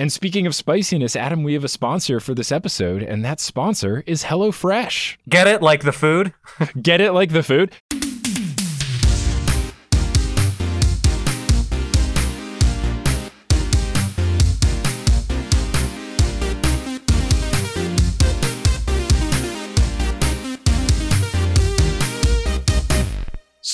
And speaking of spiciness, Adam, we have a sponsor for this episode, and that sponsor is HelloFresh. Get it like the food? Get it like the food?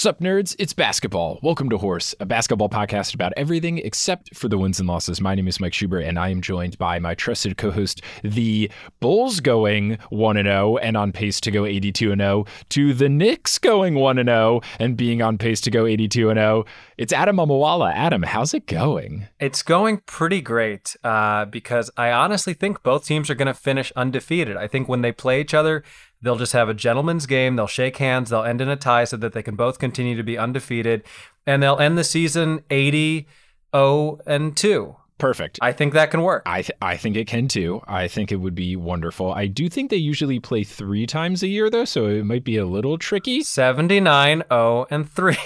Sup, nerds? It's basketball. Welcome to Horse, a basketball podcast about everything except for the wins and losses. My name is Mike Schubert, and I am joined by my trusted co host, the Bulls going 1 0 and on pace to go 82 0, to the Knicks going 1 0 and being on pace to go 82 0. It's Adam Mamawala. Adam, how's it going? It's going pretty great uh, because I honestly think both teams are going to finish undefeated. I think when they play each other, They'll just have a gentleman's game. They'll shake hands. They'll end in a tie so that they can both continue to be undefeated. And they'll end the season 80 0 and 2. Perfect. I think that can work. I th- I think it can too. I think it would be wonderful. I do think they usually play three times a year though, so it might be a little tricky. 79 0 and 3.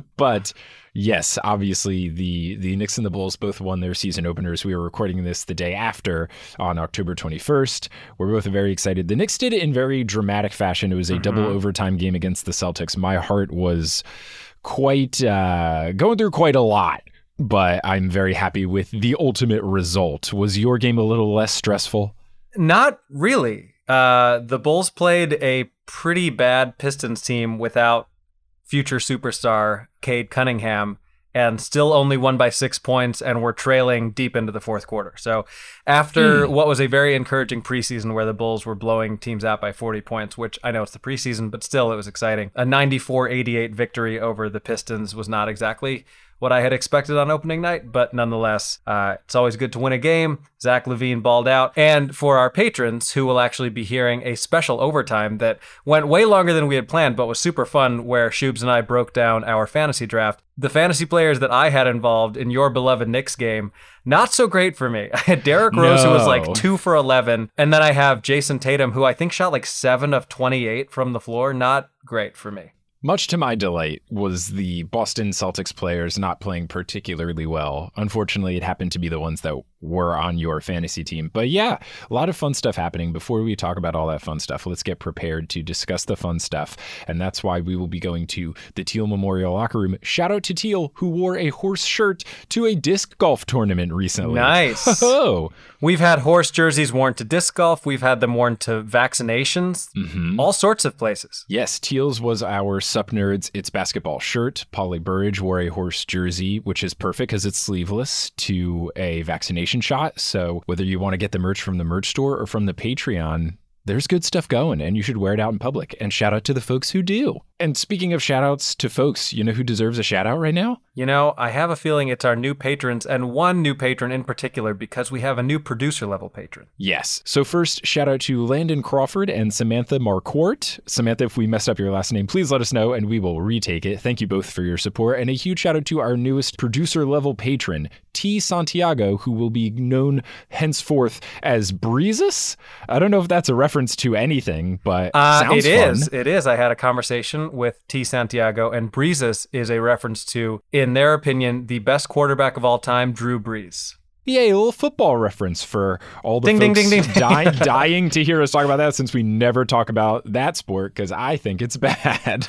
but yes, obviously the the Knicks and the Bulls both won their season openers. We were recording this the day after on October 21st. We're both very excited. The Knicks did it in very dramatic fashion. It was a mm-hmm. double overtime game against the Celtics. My heart was quite uh, going through quite a lot but I'm very happy with the ultimate result. Was your game a little less stressful? Not really. Uh, the Bulls played a pretty bad Pistons team without future superstar Cade Cunningham and still only won by six points and were trailing deep into the fourth quarter. So, after mm. what was a very encouraging preseason where the Bulls were blowing teams out by 40 points, which I know it's the preseason, but still it was exciting, a 94 88 victory over the Pistons was not exactly what I had expected on opening night, but nonetheless, uh, it's always good to win a game. Zach LaVine balled out. And for our patrons who will actually be hearing a special overtime that went way longer than we had planned, but was super fun, where Shubes and I broke down our fantasy draft. The fantasy players that I had involved in your beloved Knicks game, not so great for me. I had Derrick Rose, no. who was like two for 11. And then I have Jayson Tatum, who I think shot like seven of 28 from the floor. Not great for me. Much to my delight, was the Boston Celtics players not playing particularly well. Unfortunately, it happened to be the ones that were on your fantasy team. But yeah, a lot of fun stuff happening. Before we talk about all that fun stuff, let's get prepared to discuss the fun stuff. And that's why we will be going to the Teal Memorial Locker Room. Shout out to Teal, who wore a horse shirt to a disc golf tournament recently. Nice. Oh, We've had horse jerseys worn to disc golf. We've had them worn to vaccinations, mm-hmm. all sorts of places. Yes, Teal's was our Sup Nerds It's Basketball shirt. Polly Burridge wore a horse jersey, which is perfect because it's sleeveless, to a vaccination shot. So whether you want to get the merch from the merch store or from the Patreon, there's good stuff going and you should wear it out in public. And shout out to the folks who do. And speaking of shout outs to folks, you know who deserves a shout out right now? You know, I have a feeling it's our new patrons and one new patron in particular because we have a new producer level patron. Yes. So, first, shout out to Landon Crawford and Samantha Marquardt. Samantha, if we messed up your last name, please let us know and we will retake it. Thank you both for your support. And a huge shout out to our newest producer level patron, T. Santiago, who will be known henceforth as Breezes. I don't know if that's a reference to anything, but uh, it is. It is. I had a conversation with T. Santiago, and Breezes is a reference to, in their opinion, the best quarterback of all time, Drew Brees. Yeah, a little football reference for all the ding, folks ding, ding, ding. die, dying to hear us talk about that since we never talk about that sport because I think it's bad.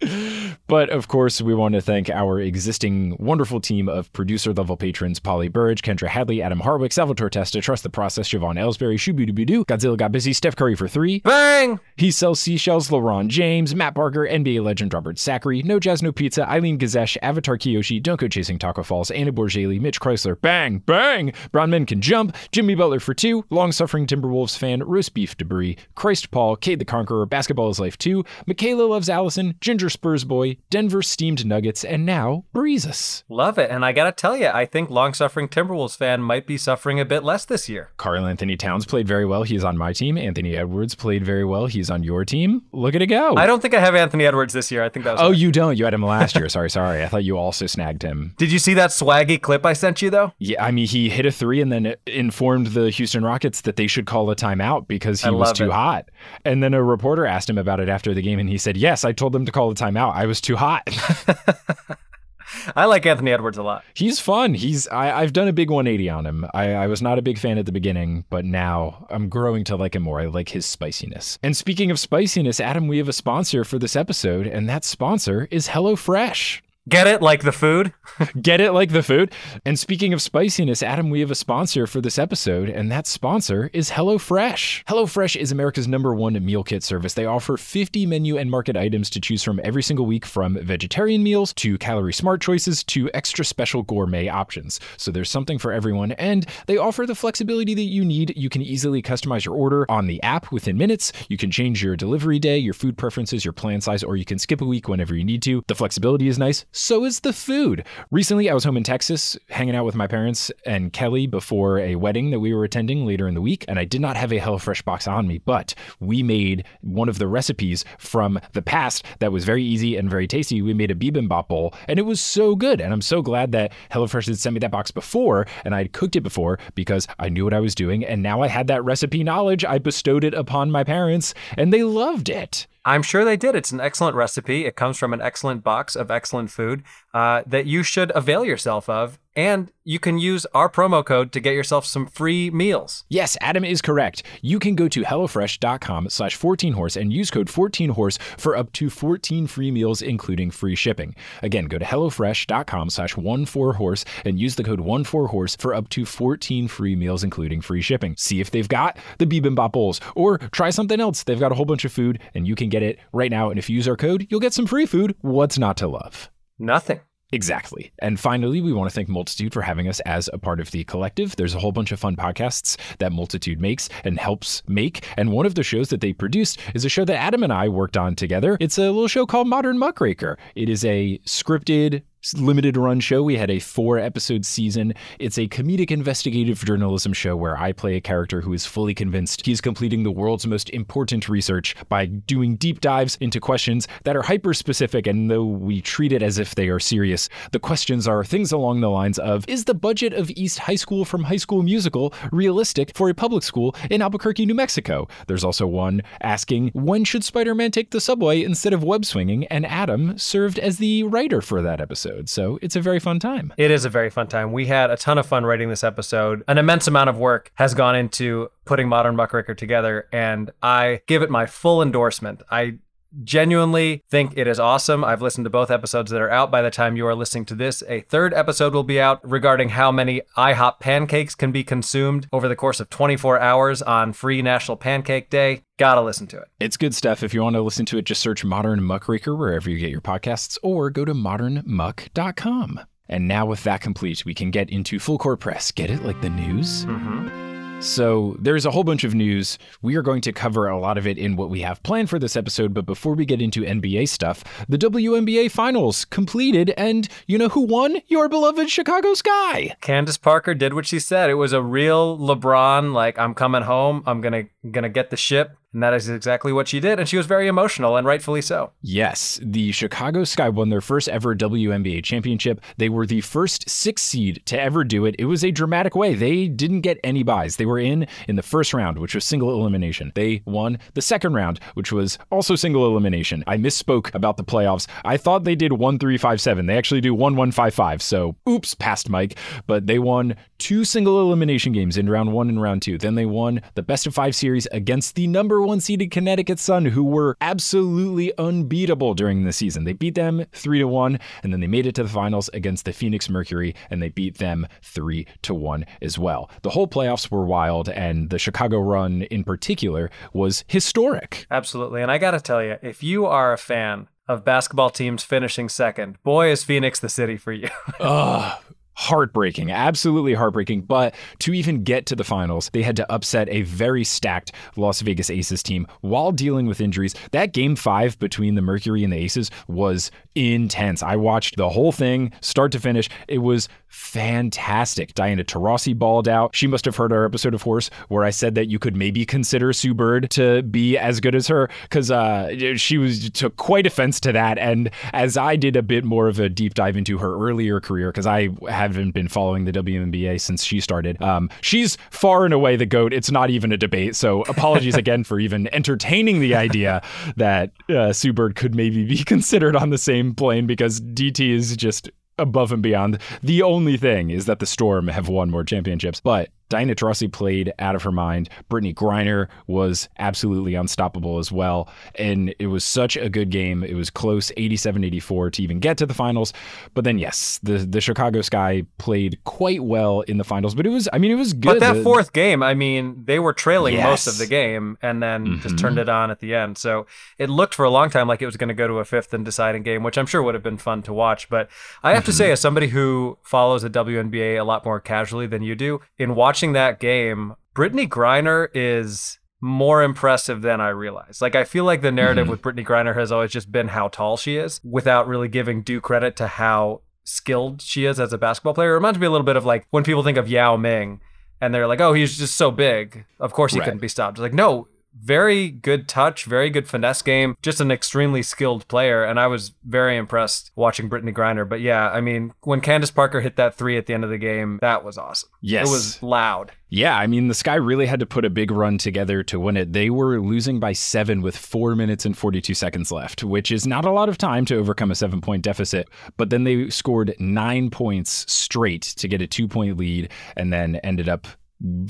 but of course, we want to thank our existing wonderful team of producer level patrons Polly Burridge, Kendra Hadley, Adam Harwick, Salvatore Testa, Trust the Process, Siobhan Ellsbury, Shubidoo Godzilla Got Busy, Steph Curry for three. Bang! He sells seashells, LeBron James, Matt Barker, NBA legend Robert Sacre, No Jazz No Pizza, Eileen Gazesh, Avatar Kiyoshi, Don't Go Chasing Taco Falls, Anna Borgeli, Mitch Chrysler, Bang! Bang! Bang! Brown Men can jump. Jimmy Butler for two. Long suffering Timberwolves fan. Roast beef debris. Christ Paul. Cade the Conqueror. Basketball is life two. Michaela loves Allison. Ginger Spurs boy. Denver steamed nuggets. And now Breezes. Love it. And I gotta tell you, I think long suffering Timberwolves fan might be suffering a bit less this year. Karl-Anthony Towns played very well. He's on my team. Anthony Edwards played very well. He's on your team. Look at it go. I don't think I have Anthony Edwards this year. I think that was. Oh, you don't. You had him last year. sorry, sorry. I thought you also snagged him. Did you see that swaggy clip I sent you though? Yeah, I mean he hit a three and then informed the Houston Rockets that they should call a timeout because he was too it. hot. And then a reporter asked him about it after the game, and he said, Yes, I told them to call a timeout. I was too hot. I like Anthony Edwards a lot. He's fun. He's I, I've done a big 180 on him. I, I was not a big fan at the beginning, but now I'm growing to like him more. I like his spiciness. And speaking of spiciness, Adam, we have a sponsor for this episode, and that sponsor is HelloFresh. Get it like the food? Get it like the food? And speaking of spiciness, Adam, we have a sponsor for this episode, and that sponsor is HelloFresh. HelloFresh is America's number one meal kit service. They offer 50 menu and market items to choose from every single week, from vegetarian meals to calorie smart choices to extra special gourmet options. So there's something for everyone, and they offer the flexibility that you need. You can easily customize your order on the app within minutes. You can change your delivery day, your food preferences, your plan size, or you can skip a week whenever you need to. The flexibility is nice so is the food. Recently, I was home in Texas hanging out with my parents and Kelly before a wedding that we were attending later in the week, and I did not have a HelloFresh box on me, but we made one of the recipes from the past that was very easy and very tasty. We made a bibimbap bowl, and it was so good. And I'm so glad that HelloFresh had sent me that box before, and I'd cooked it before because I knew what I was doing, and now I had that recipe knowledge. I bestowed it upon my parents, and they loved it. I'm sure they did. It's an excellent recipe. It comes from an excellent box of excellent food uh, that you should avail yourself of. And you can use our promo code to get yourself some free meals. Yes, Adam is correct. You can go to HelloFresh.com slash 14horse and use code 14horse for up to 14 free meals, including free shipping. Again, go to HelloFresh.com slash 14horse and use the code 14horse for up to 14 free meals, including free shipping. See if they've got the bibimbap bowls or try something else. They've got a whole bunch of food and you can get it right now. And if you use our code, you'll get some free food. What's not to love? Nothing. Exactly. And finally, we want to thank Multitude for having us as a part of the collective. There's a whole bunch of fun podcasts that Multitude makes and helps make. And one of the shows that they produced is a show that Adam and I worked on together. It's a little show called Modern Muckraker. It is a scripted limited run show. We had a four episode season. It's a comedic investigative journalism show where I play a character who is fully convinced he's completing the world's most important research by doing deep dives into questions that are hyper specific. And though we treat it as if they are serious, the questions are things along the lines of Is the budget of East High School from High School Musical realistic for a public school in Albuquerque, New Mexico? There's also one asking When should Spider Man take the subway instead of web swinging? And Adam served as the writer for that episode episode. So it's a very fun time. It is a very fun time. We had a ton of fun writing this episode. An immense amount of work has gone into putting Modern Muckraker together, and I give it my full endorsement. I genuinely think it is awesome. I've listened to both episodes that are out by the time you are listening to this. A third episode will be out regarding how many IHOP pancakes can be consumed over the course of 24 hours on free National Pancake Day. Gotta listen to it. It's good stuff. If you want to listen to it, just search Modern Muckraker wherever you get your podcasts or go to modernmuck.com. And now, with that complete, we can get into full court press. Get it like the news? Mm-hmm. So there's a whole bunch of news. We are going to cover a lot of it in what we have planned for this episode. But before we get into NBA stuff, the WNBA finals completed, and you know who won? Your beloved Chicago Sky. Candace Parker did what she said. It was a real LeBron, like, I'm coming home. I'm to gonna get the ship. And that is exactly what she did. And she was very emotional, and rightfully so. Yes. The Chicago Sky won their first ever WNBA championship. They were the first six seed to ever do it. It was a dramatic way. They didn't get any buys. They were in in the first round, which was single elimination. They won the second round, which was also single elimination. I misspoke about the playoffs. I thought they did 1 3 5 7. They actually do 1 1 5 5. So, oops, past Mike. But they won two single elimination games in round one and round two. Then they won the best of five series against the number one seeded Connecticut Sun, who were absolutely unbeatable during the season. They beat them three to one, and then they made it to the finals against the Phoenix Mercury, and they beat them three to one as well. The whole playoffs were wild, and the Chicago run in particular was historic. Absolutely. And I got to tell you, if you are a fan of basketball teams finishing second, boy, is Phoenix the city for you. Ugh, heartbreaking, absolutely heartbreaking. But to even get to the finals, they had to upset a very stacked Las Vegas Aces team while dealing with injuries. That game five between the Mercury and the Aces was intense. I watched the whole thing start to finish. It was fantastic. Diana Taurasi balled out. She must have heard our episode of Horse where I said that you could maybe consider Sue Bird to be as good as her because uh, she was took quite offense to that. And as I did a bit more of a deep dive into her earlier career, because I haven't been following the WNBA since she started, um, she's far and away the goat. It's not even a debate. So apologies again for even entertaining the idea that uh, Sue Bird could maybe be considered on the same plane because DT is just above and beyond. The only thing is that the Storm have won more championships, but Diana Taurasi played out of her mind. Brittney Griner was absolutely unstoppable as well. And it was such a good game. It was close 87 84 to even get to the finals. But then, yes, the, the Chicago Sky played quite well in the finals. But it was, I mean, it was good. But that The- fourth game, I mean, they were trailing most of the game and then just Mhm. turned it on at the end. So it looked for a long time like it was going to go to a fifth and deciding game, which I'm sure would have been fun to watch. But I have to Mm-hmm. say, as somebody who follows the WNBA a lot more casually than you do, in watching that game, Brittney Griner is more impressive than I realized. Like I feel like the narrative Mhm. with Brittney Griner has always just been how tall she is, without really giving due credit to how skilled she is as a basketball player. It reminds me a little bit of like when people think of Yao Ming and they're like, "Oh, he's just so big. Of course he Right. couldn't be stopped." It's like, no, very good touch, very good finesse game, just an extremely skilled player. And I was very impressed watching Brittney Griner. But yeah, I mean, when Candace Parker hit that three at the end of the game, that was awesome. Yes. It was loud. Yeah, I mean, the Sky really had to put a big run together to win it. They were losing by seven with four minutes and 42 seconds left, which is not a lot of time to overcome a seven point deficit. But then they scored nine points straight to get a two point lead and then ended up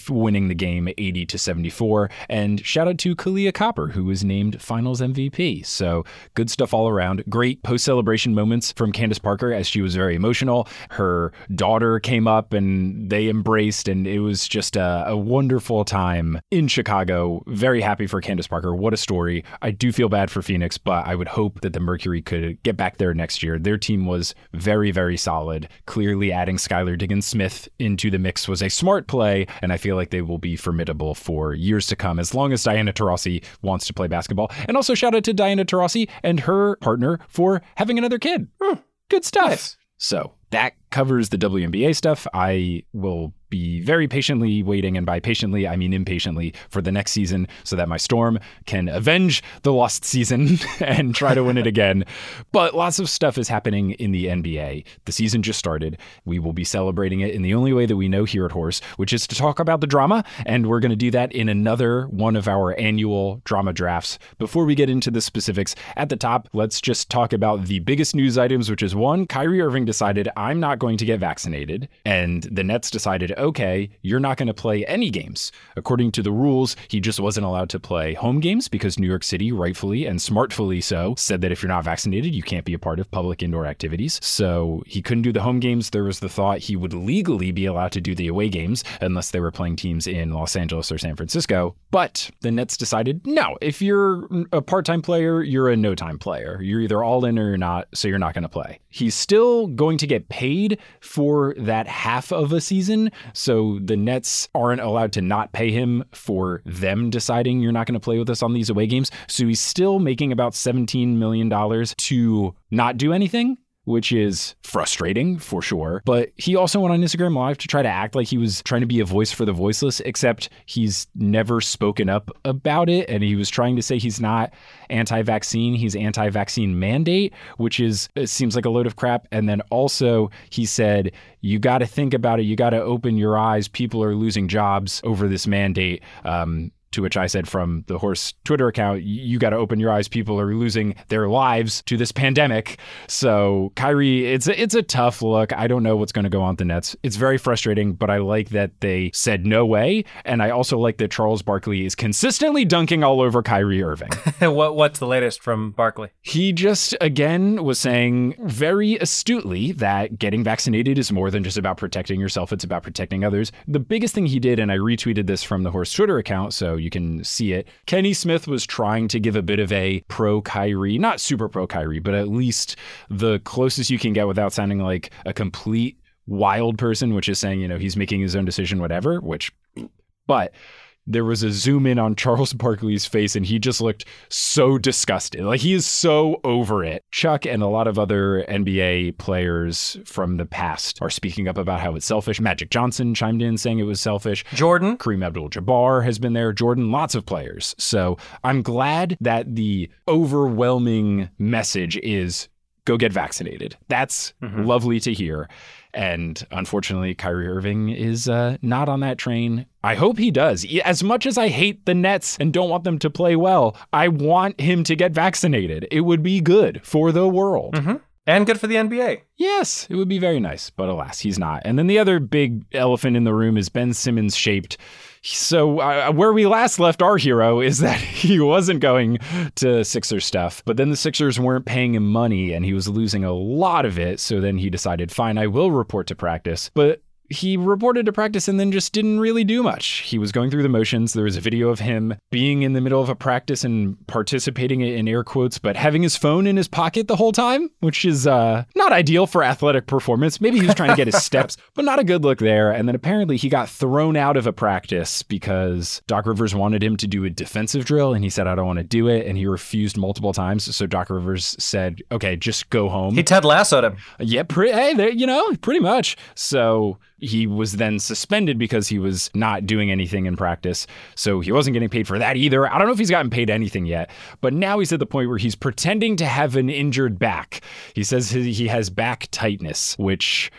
winning the game 80 to 74 and shout out to Kahleah Copper who was named finals MVP so good stuff all around. Great post celebration moments from Candace Parker as she was very emotional. Her daughter came up and they embraced and it was just a, a wonderful time in Chicago. Very happy for Candace Parker. What a story. I do feel bad for Phoenix but I would hope that the Mercury could get back there next year. Their team was very very solid. Clearly adding Skylar Diggins Smith into the mix was a smart play and I feel like they will be formidable for years to come as long as Diana Taurasi wants to play basketball. And also shout out to Diana Taurasi and her partner for having another kid. Hmm. Good stuff. Nice. So that covers the WNBA stuff. I will be very patiently waiting, and by patiently, I mean impatiently, for the next season so that my Storm can avenge the lost season and try to win it again. But lots of stuff is happening in the NBA. The season just started. We will be celebrating it in the only way that we know here at Horse, which is to talk about the drama. And we're going to do that in another one of our annual drama drafts. Before we get into the specifics, at the top, let's just talk about the biggest news items, which is one, Kyrie Irving decided, I'm not going to get vaccinated. And the Nets decided, okay, you're not going to play any games. According to the rules, he just wasn't allowed to play home games because New York City, rightfully and smartfully so, said that if you're not vaccinated, you can't be a part of public indoor activities. So he couldn't do the home games. There was the thought he would legally be allowed to do the away games unless they were playing teams in Los Angeles or San Francisco. But the Nets decided, no, if you're a part time player, you're a no time player. You're either all in or you're not, so you're not going to play. He's still going to get paid for that half of a season. So the Nets aren't allowed to not pay him for them deciding you're not going to play with us on these away games. So he's still making about $17 million to not do anything. Which is frustrating for sure. But he also went on Instagram Live to try to act like he was trying to be a voice for the voiceless, except he's never spoken up about it. And he was trying to say he's not anti vaccine, he's anti vaccine mandate, which is, seems like a load of crap. And then also, he said, you got to think about it. You got to open your eyes. People are losing jobs over this mandate. Um, to which I said from the horse Twitter account, you got to open your eyes. People are losing their lives to this pandemic. So Kyrie, it's a, it's a tough look. I don't know what's going to go on with the Nets. It's very frustrating, but I like that they said no way, and I also like that Charles Barkley is consistently dunking all over Kyrie Irving. what What's the latest from Barkley? He just again was saying very astutely that getting vaccinated is more than just about protecting yourself, it's about protecting others. The biggest thing he did, and I retweeted this from the Horse Twitter account so you can see it. Kenny Smith was trying to give a bit of a pro Kyrie, not super pro Kyrie, but at least the closest you can get without sounding like a complete wild person, which is saying, you know, he's making his own decision, whatever, which, but there was a zoom in on Charles Barkley's face and he just looked so disgusted. Like he is so over it. Chuck and a lot of other NBA players from the past are speaking up about how it's selfish. Magic Johnson chimed in saying it was selfish. Jordan? Kareem Abdul Jabbar has been there, Jordan, lots of players. So I'm glad that the overwhelming message is go get vaccinated. That's Mhm. lovely to hear. And unfortunately, Kyrie Irving is uh, not on that train. I hope he does. As much as I hate the Nets and don't want them to play well, I want him to get vaccinated. It would be good for the world. Mhm. And good for the NBA. Yes, it would be very nice, but alas, he's not. And then the other big elephant in the room is Ben Simmons shaped. So, uh, where we last left our hero is that he wasn't going to Sixers stuff, but then the Sixers weren't paying him money and he was losing a lot of it. So then he decided, fine, I will report to practice. But he reported to practice and then just didn't really do much. He was going through the motions. There was a video of him being in the middle of a practice and participating in air quotes, but having his phone in his pocket the whole time, which is uh, not ideal for athletic performance. Maybe he was trying to get his steps, but not a good look there. And then apparently he got thrown out of a practice because Doc Rivers wanted him to do a defensive drill and he said, I don't want to do it. And he refused multiple times. So Doc Rivers said, okay, just go home. He Ted Lassoed him. Yeah, pre- hey, there, you know, pretty much. So he was then suspended because he was not doing anything in practice. So he wasn't getting paid for that either. I don't know if he's gotten paid anything yet, but now he's at the point where he's pretending to have an injured back. He says he has back tightness, which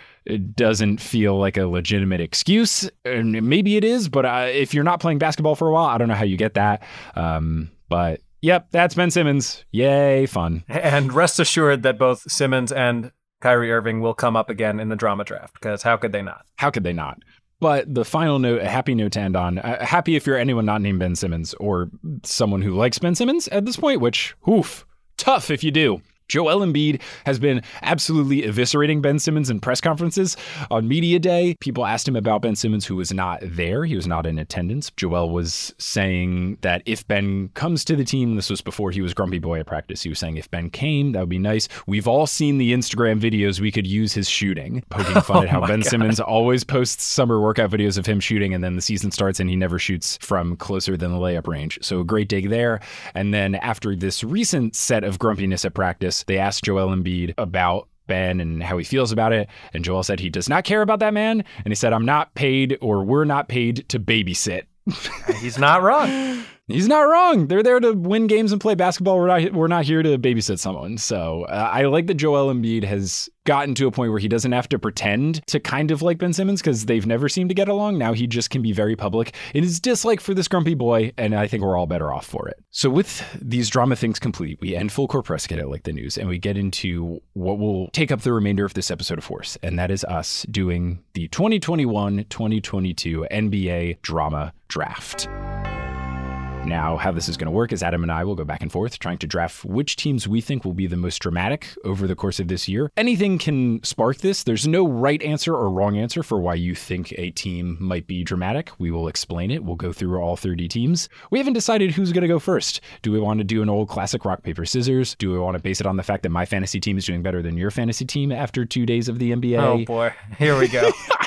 doesn't feel like a legitimate excuse. And maybe it is, but uh, if you're not playing basketball for a while, I don't know how you get that. Um, but yep, that's Ben Simmons. Yay, fun. And rest assured that both Simmons and Kyrie Irving will come up again in the drama draft because how could they not? How could they not? But the final note, a happy note to end on. Uh, happy if you're anyone not named Ben Simmons or someone who likes Ben Simmons at this point, which, oof, tough if you do. Joel Embiid has been absolutely eviscerating Ben Simmons in press conferences. On Media Day, people asked him about Ben Simmons, who was not there. He was not in attendance. Joel was saying that if Ben comes to the team, this was before he was Grumpy Boy at practice. He was saying if Ben came, that would be nice. We've all seen the Instagram videos. We could use his shooting, poking fun oh at how Ben God. Simmons always posts summer workout videos of him shooting, and then the season starts and he never shoots from closer than the layup range. So a great dig there. And then after this recent set of grumpiness at practice, they asked Joel Embiid about Ben and how he feels about it. And Joel said he does not care about that man. And he said, I'm not paid or we're not paid to babysit. He's not wrong. He's not wrong. They're there to win games and play basketball. We're not we're not here to babysit someone. So uh, I like that Joel Embiid has gotten to a point where he doesn't have to pretend to kind of like Ben Simmons because they've never seemed to get along. Now he just can be very public in his dislike for this grumpy boy, and I think we're all better off for it. So with these drama things complete, we end full court press get it like the news, and we get into what will take up the remainder of this episode of Force, and that is us doing the 2021-2022 NBA drama draft. Now, how this is going to work is Adam and I will go back and forth trying to draft which teams we think will be the most dramatic over the course of this year. Anything can spark this. There's no right answer or wrong answer for why you think a team might be dramatic. We will explain it. We'll go through all 30 teams. We haven't decided who's going to go first. Do we want to do an old classic rock, paper, scissors? Do we want to base it on the fact that my fantasy team is doing better than your fantasy team after two days of the NBA? Oh, boy. Here we go.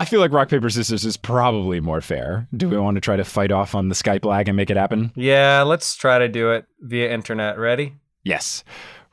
I feel like rock paper scissors is probably more fair. Do we want to try to fight off on the Skype lag and make it happen? Yeah, let's try to do it via internet. Ready? Yes.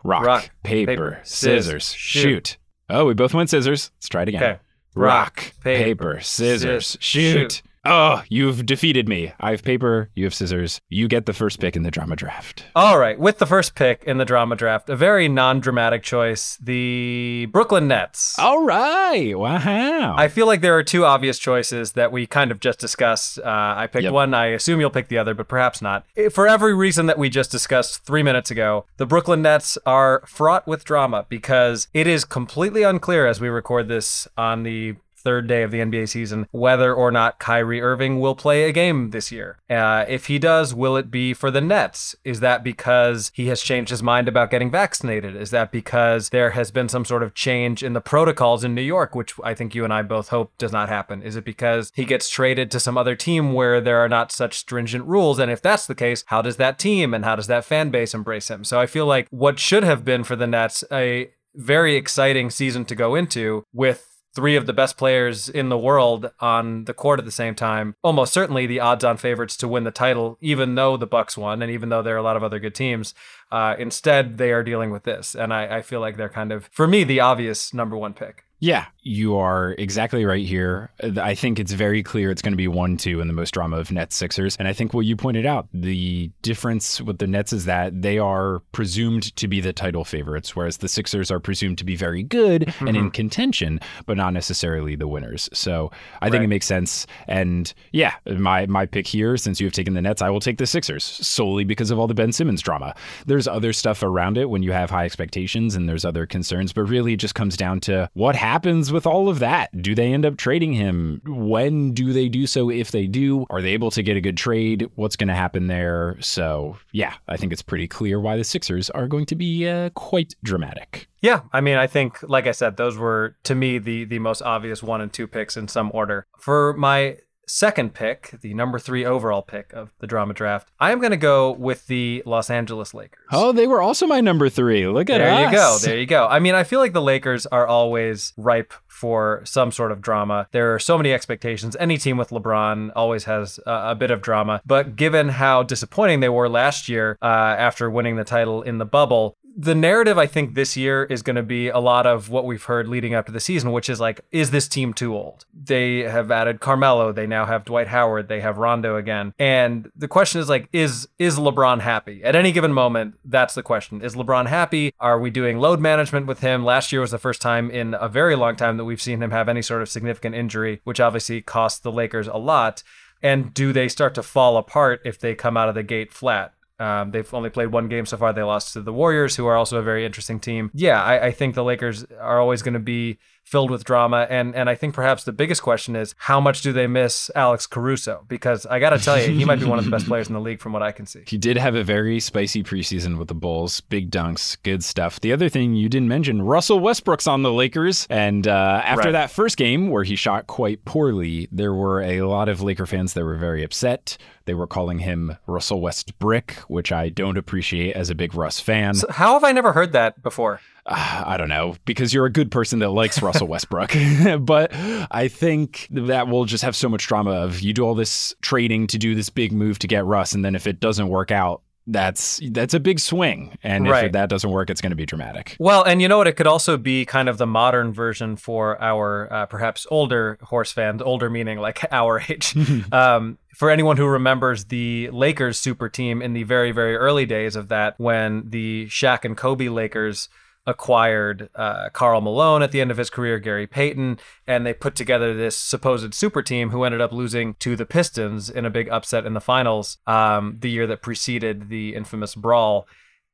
Rock, rock paper, paper, scissors, shoot. shoot. Oh, we both went scissors. Let's try it again. Okay. Rock, rock paper, paper, scissors, shoot. shoot. Oh, you've defeated me. I have paper, you have scissors. You get the first pick in the drama draft. All right, with the first pick in the drama draft, a very non dramatic choice the Brooklyn Nets. All right, wow. I feel like there are two obvious choices that we kind of just discussed. Uh, I picked yep. one, I assume you'll pick the other, but perhaps not. For every reason that we just discussed three minutes ago, the Brooklyn Nets are fraught with drama because it is completely unclear as we record this on the third day of the NBA season whether or not Kyrie Irving will play a game this year. Uh, if he does, will it be for the Nets? Is that because he has changed his mind about getting vaccinated? Is that because there has been some sort of change in the protocols in New York, which I think you and I both hope does not happen? Is it because he gets traded to some other team where there are not such stringent rules? And if that's the case, how does that team and how does that fan base embrace him? So I feel like what should have been for the Nets a very exciting season to go into with three of the best players in the world on the court at the same time, almost certainly the odds-on favorites to win the title, even though the Bucks won, and even though there are a lot of other good teams. Uh, instead, they are dealing with this, and I, I feel like they're kind of, for me, the obvious number one pick. Yeah, you are exactly right here. I think it's very clear it's going to be 1 2 in the most drama of Nets Sixers. And I think what you pointed out, the difference with the Nets is that they are presumed to be the title favorites, whereas the Sixers are presumed to be very good mm-hmm. and in mm-hmm. contention, but not necessarily the winners. So I right. think it makes sense. And yeah, my, my pick here, since you have taken the Nets, I will take the Sixers solely because of all the Ben Simmons drama. There there's other stuff around it when you have high expectations and there's other concerns, but really it just comes down to what happens with all of that. Do they end up trading him? When do they do so? If they do, are they able to get a good trade? What's going to happen there? So, yeah, I think it's pretty clear why the Sixers are going to be uh, quite dramatic. Yeah, I mean, I think, like I said, those were to me the the most obvious one and two picks in some order. For my second pick, the number three overall pick of the drama draft, I am going to go with the Los Angeles Lakers. Oh, they were also my number three. Look at there us. you go. There you go. I mean, I feel like the Lakers are always ripe for some sort of drama. There are so many expectations. Any team with LeBron always has a, a bit of drama. But given how disappointing they were last year uh, after winning the title in the bubble, the narrative I think this year is going to be a lot of what we've heard leading up to the season, which is like, is this team too old? They have added Carmelo, they now have Dwight Howard, they have Rondo again, and the question is like, is is LeBron happy at any given moment? That's the question. Is LeBron happy? Are we doing load management with him? Last year was the first time in a very long time that we've seen him have any sort of significant injury, which obviously cost the Lakers a lot. And do they start to fall apart if they come out of the gate flat? Um, they've only played one game so far. They lost to the Warriors, who are also a very interesting team. Yeah, I, I think the Lakers are always going to be filled with drama. And and I think perhaps the biggest question is how much do they miss Alex Caruso? Because I got to tell you, he might be one of the best players in the league from what I can see. He did have a very spicy preseason with the Bulls, big dunks, good stuff. The other thing you didn't mention, Russell Westbrook's on the Lakers, and uh, after Right. that first game where he shot quite poorly, there were a lot of Laker fans that were very upset. They were calling him Russell Westbrick, which I don't appreciate as a big Russ fan. So how have I never heard that before? Uh, I don't know, because you're a good person that likes Russell Westbrook. but I think that will just have so much drama of you do all this trading to do this big move to get Russ, and then if it doesn't work out, that's that's a big swing. And Right. if that doesn't work, it's going to be dramatic. Well, and you know what? It could also be kind of the modern version for our uh, perhaps older horse fans, older meaning like our age. um, for anyone who remembers the Lakers super team in the very, very early days of that, when the Shaq and Kobe Lakers acquired uh, Karl Malone at the end of his career, Gary Payton, and they put together this supposed super team who ended up losing to the Pistons in a big upset in the finals um, the year that preceded the infamous brawl.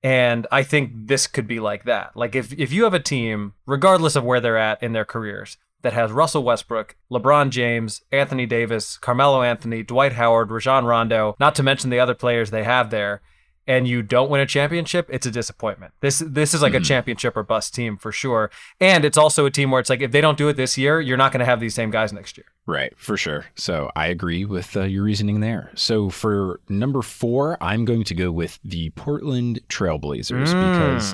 And I think this could be like that. Like if if you have a team, regardless of where they're at in their careers, that has Russell Westbrook, LeBron James, Anthony Davis, Carmelo Anthony, Dwight Howard, Rajon Rondo, not to mention the other players they have there, and you don't win a championship, it's a disappointment. This this is like a championship or bust team for sure. And it's also a team where it's like if they don't do it this year, you're not going to have these same guys next year. Right, for sure. So I agree with uh, your reasoning there. So for number four, I'm going to go with the Portland Trailblazers because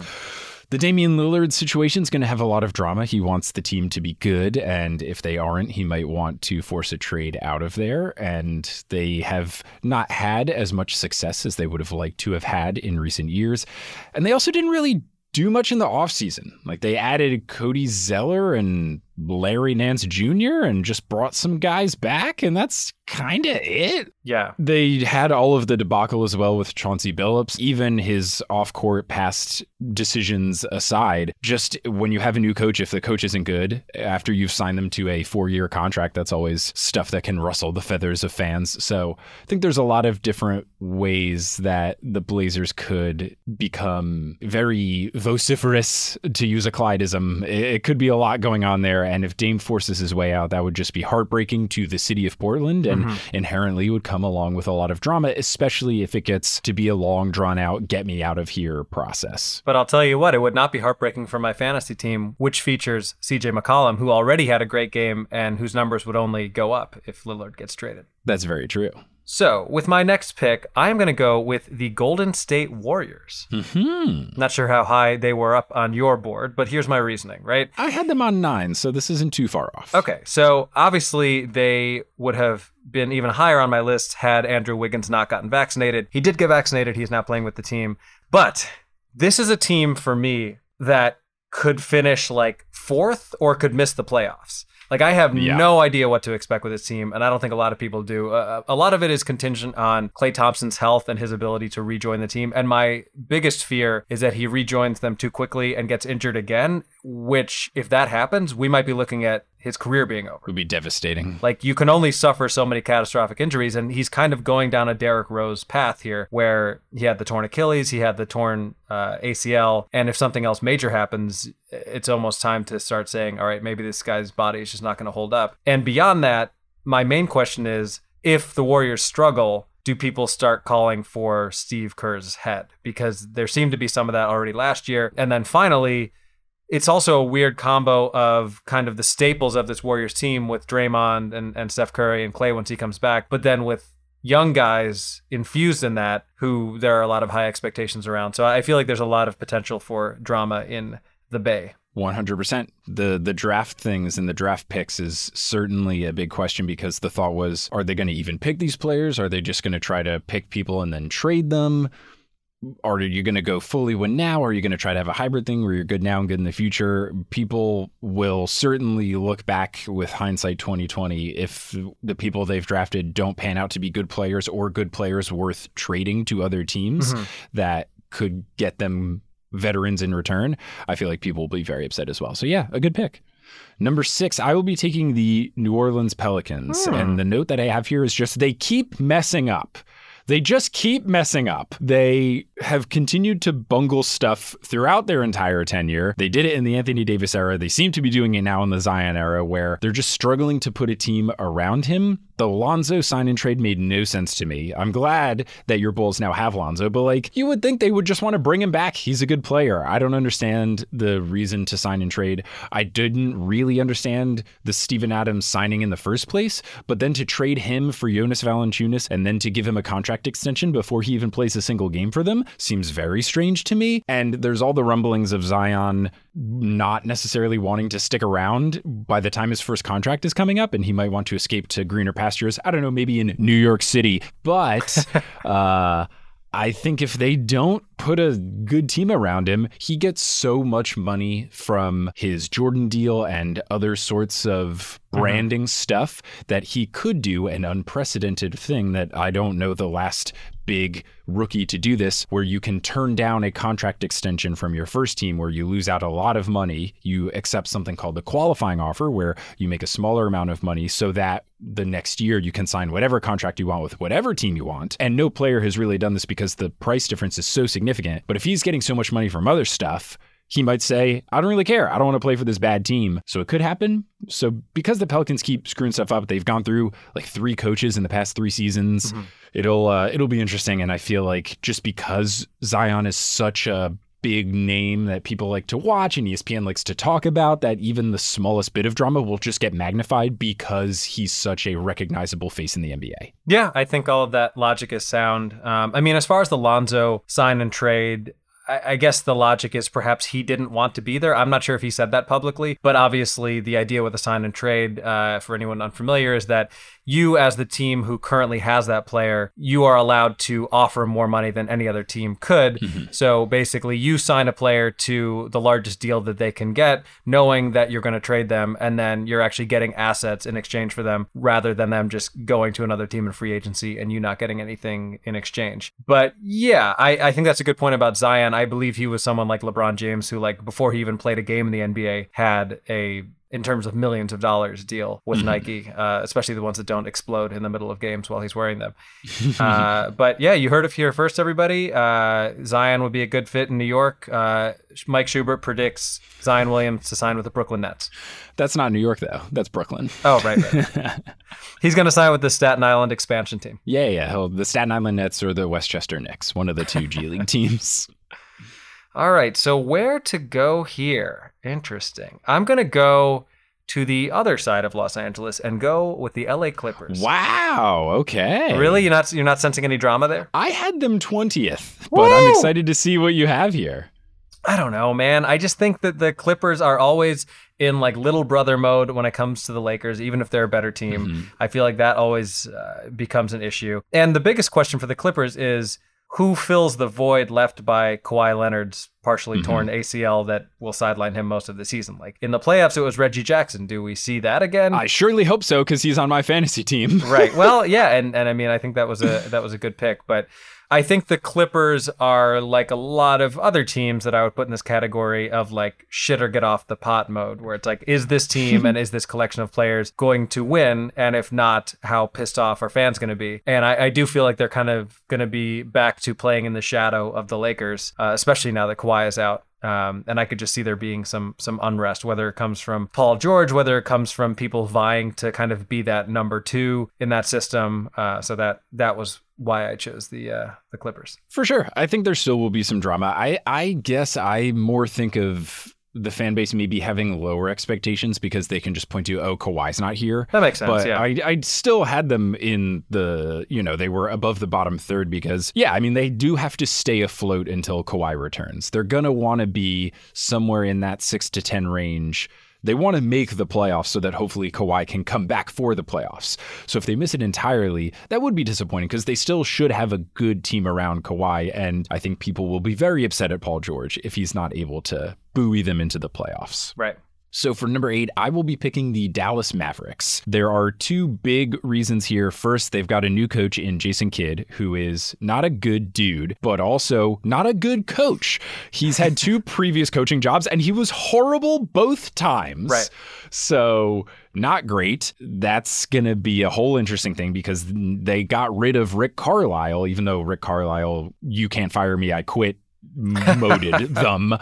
the Damian Lillard situation is going to have a lot of drama. He wants the team to be good, and if they aren't, he might want to force a trade out of there. And they have not had as much success as they would have liked to have had in recent years. And they also didn't really do much in the offseason. Like they added Cody Zeller and Larry Nance Jr. and just brought some guys back, and that's kind of it. Yeah. They had all of the debacle as well with Chauncey Billups, even his off court past decisions aside. Just when you have a new coach, if the coach isn't good, after you've signed them to a four year contract, that's always stuff that can rustle the feathers of fans. So I think there's a lot of different ways that the Blazers could become very vociferous, to use a Clydism. It, it could be a lot going on there. And if Dame forces his way out, that would just be heartbreaking to the city of Portland and mm-hmm. inherently would come along with a lot of drama, especially if it gets to be a long, drawn out, get me out of here process. But I'll tell you what, it would not be heartbreaking for my fantasy team, which features CJ McCollum, who already had a great game and whose numbers would only go up if Lillard gets traded. That's very true. So, with my next pick, I am going to go with the Golden State Warriors. Hmm. Not sure how high they were up on your board, but here's my reasoning, right? I had them on nine, so this isn't too far off. Okay, so obviously they would have been even higher on my list had Andrew Wiggins not gotten vaccinated. He did get vaccinated, he's now playing with the team. But this is a team for me that could finish like fourth or could miss the playoffs. Like I have Yeah. no idea what to expect with this team, and I don't think a lot of people do. Uh, a lot of it is contingent on Klay Thompson's health and his ability to rejoin the team. And my biggest fear is that he rejoins them too quickly and gets injured again. Which, if that happens, we might be looking at his career being over. It would be devastating. Like you can only suffer so many catastrophic injuries, and he's kind of going down a Derrick Rose path here, where he had the torn Achilles, he had the torn uh, ACL, and if something else major happens, it's almost time to start saying, all right, maybe this guy's body is just not going to hold up. And beyond that, my main question is, if the Warriors struggle. Do people start calling for Steve Kerr's head? Because there seemed to be some of that already last year. And then finally, it's also a weird combo of kind of the staples of this Warriors team with Draymond and, and Steph Curry and Klay once he comes back, but then with young guys infused in that who there are a lot of high expectations around. So I feel like there's a lot of potential for drama in the Bay. One hundred percent. The the draft things and the draft picks is certainly a big question because the thought was, are they going to even pick these players? Are they just going to try to pick people and then trade them? Are you going to go fully win now? Or are you going to try to have a hybrid thing where you're good now and good in the future? People will certainly look back with hindsight 2020 if the people they've drafted don't pan out to be good players or good players worth trading to other teams that could get them veterans in return. I feel like people will be very upset as well. So yeah, a good pick. Number six, I will be taking the New Orleans Pelicans. Hmm. And the note that I have here is just they keep messing up. They just keep messing up. They have continued to bungle stuff throughout their entire tenure. They did it in the Anthony Davis era. They seem to be doing it now in the Zion era, where they're just struggling to put a team around him. The Lonzo sign and trade made no sense to me. I'm glad that your Bulls now have Lonzo, but like you would think they would just want to bring him back. He's a good player. I don't understand the reason to sign and trade. I didn't really understand the Steven Adams signing in the first place, but then to trade him for Jonas Valanciunas and then to give him a contract extension before he even plays a single game for them seems very strange to me. And there's all the rumblings of Zion not necessarily wanting to stick around by the time his first contract is coming up and he might want to escape to greener pastures. I don't know, maybe in New York City. But uh I think if they don't put a good team around him, he gets so much money from his Jordan deal and other sorts of Uh-huh. branding stuff that he could do an unprecedented thing that I don't know the last big rookie to do this, where you can turn down a contract extension from your first team where you lose out a lot of money. You accept something called the qualifying offer, where you make a smaller amount of money so that the next year you can sign whatever contract you want with whatever team you want. And no player has really done this because the price difference is so significant. But if he's getting so much money from other stuff, he might say, I don't really care. I don't want to play for this bad team. So it could happen. So because the Pelicans keep screwing stuff up, they've gone through like three coaches in the past three seasons. It'll uh, it'll be interesting. And I feel like just because Zion is such a big name that people like to watch and ESPN likes to talk about, that even the smallest bit of drama will just get magnified because he's such a recognizable face in the NBA. Yeah, I think all of that logic is sound. Um, I mean, as far as the Lonzo sign and trade, I, guess the logic is perhaps he didn't want to be there. I'm not sure if he said that publicly, but obviously the idea with a sign and trade, uh, for anyone unfamiliar, is that you, as the team who currently has that player, you are allowed to offer more money than any other team could. Mm-hmm. So basically, you sign a player to the largest deal that they can get, knowing that you're going to trade them, and then you're actually getting assets in exchange for them rather than them just going to another team in free agency and you not getting anything in exchange. But yeah, I, I think that's a good point about Zion. I believe he was someone like LeBron James who, like, before he even played a game in the NBA, had a in terms of millions of dollars deal with Nike, uh, especially the ones that don't explode in the middle of games while he's wearing them. uh, but yeah, you heard it here first, everybody. Uh, Zion would be a good fit in New York. Uh, Mike Schubert predicts Zion Williams to sign with the Brooklyn Nets. That's not New York though. That's Brooklyn. Oh, right, right. he's going to sign with the Staten Island expansion team. Yeah, yeah. The Staten Island Nets or the Westchester Knicks, one of the two G League teams. All right, so where to go here? Interesting. I'm going to go to the other side of Los Angeles and go with the LA Clippers. Wow. Okay. Really? You're not you're not sensing any drama there? I had them 20th, but I'm excited to see what you have here. I don't know, man. I just think that the Clippers are always in like little brother mode when it comes to the Lakers, even if they're a better team. I feel like that always uh, becomes an issue. And the biggest question for the Clippers is who fills the void left by Kawhi Leonard's partially mm-hmm. torn ACL that will sideline him most of the season. Like in the playoffs, it was Reggie Jackson. Do we see that again? I surely hope so because he's on my fantasy team. right. Well, yeah, and and I mean, I think that was a that was a good pick, but. I think the Clippers are like a lot of other teams that I would put in this category of like shit or get off the pot mode, where it's like, is this team and is this collection of players going to win? And if not, how pissed off are fans going to be? And I, I, do feel like they're kind of going to be back to playing in the shadow of the Lakers, uh, especially now that Kawhi is out. Um, and I could just see there being some some unrest, whether it comes from Paul George, whether it comes from people vying to kind of be that number two in that system. Uh, so that that was why I chose the uh, the Clippers. For sure, I think there still will be some drama. I I guess I more think of the fan base maybe having lower expectations because they can just point to, oh, Kawhi's not here. That makes sense. But yeah. I, I still had them in the, you know, they were above the bottom third because, yeah, I mean, they do have to stay afloat until Kawhi returns. They're going to want to be somewhere in that six to 10 range they want to make the playoffs so that hopefully Kawhi can come back for the playoffs. So if they miss it entirely, that would be disappointing because they still should have a good team around Kawhi. And I think people will be very upset at Paul George if he's not able to buoy them into the playoffs. Right. So for number eight, I will be picking the Dallas Mavericks. There are two big reasons here. First, they've got a new coach in Jason Kidd, who is not a good dude, but also not a good coach. He's had two previous coaching jobs and he was horrible both times. Right. So not great. That's going to be a whole interesting thing because they got rid of Rick Carlisle, even though Rick Carlisle, you can't fire me, I quit moded them.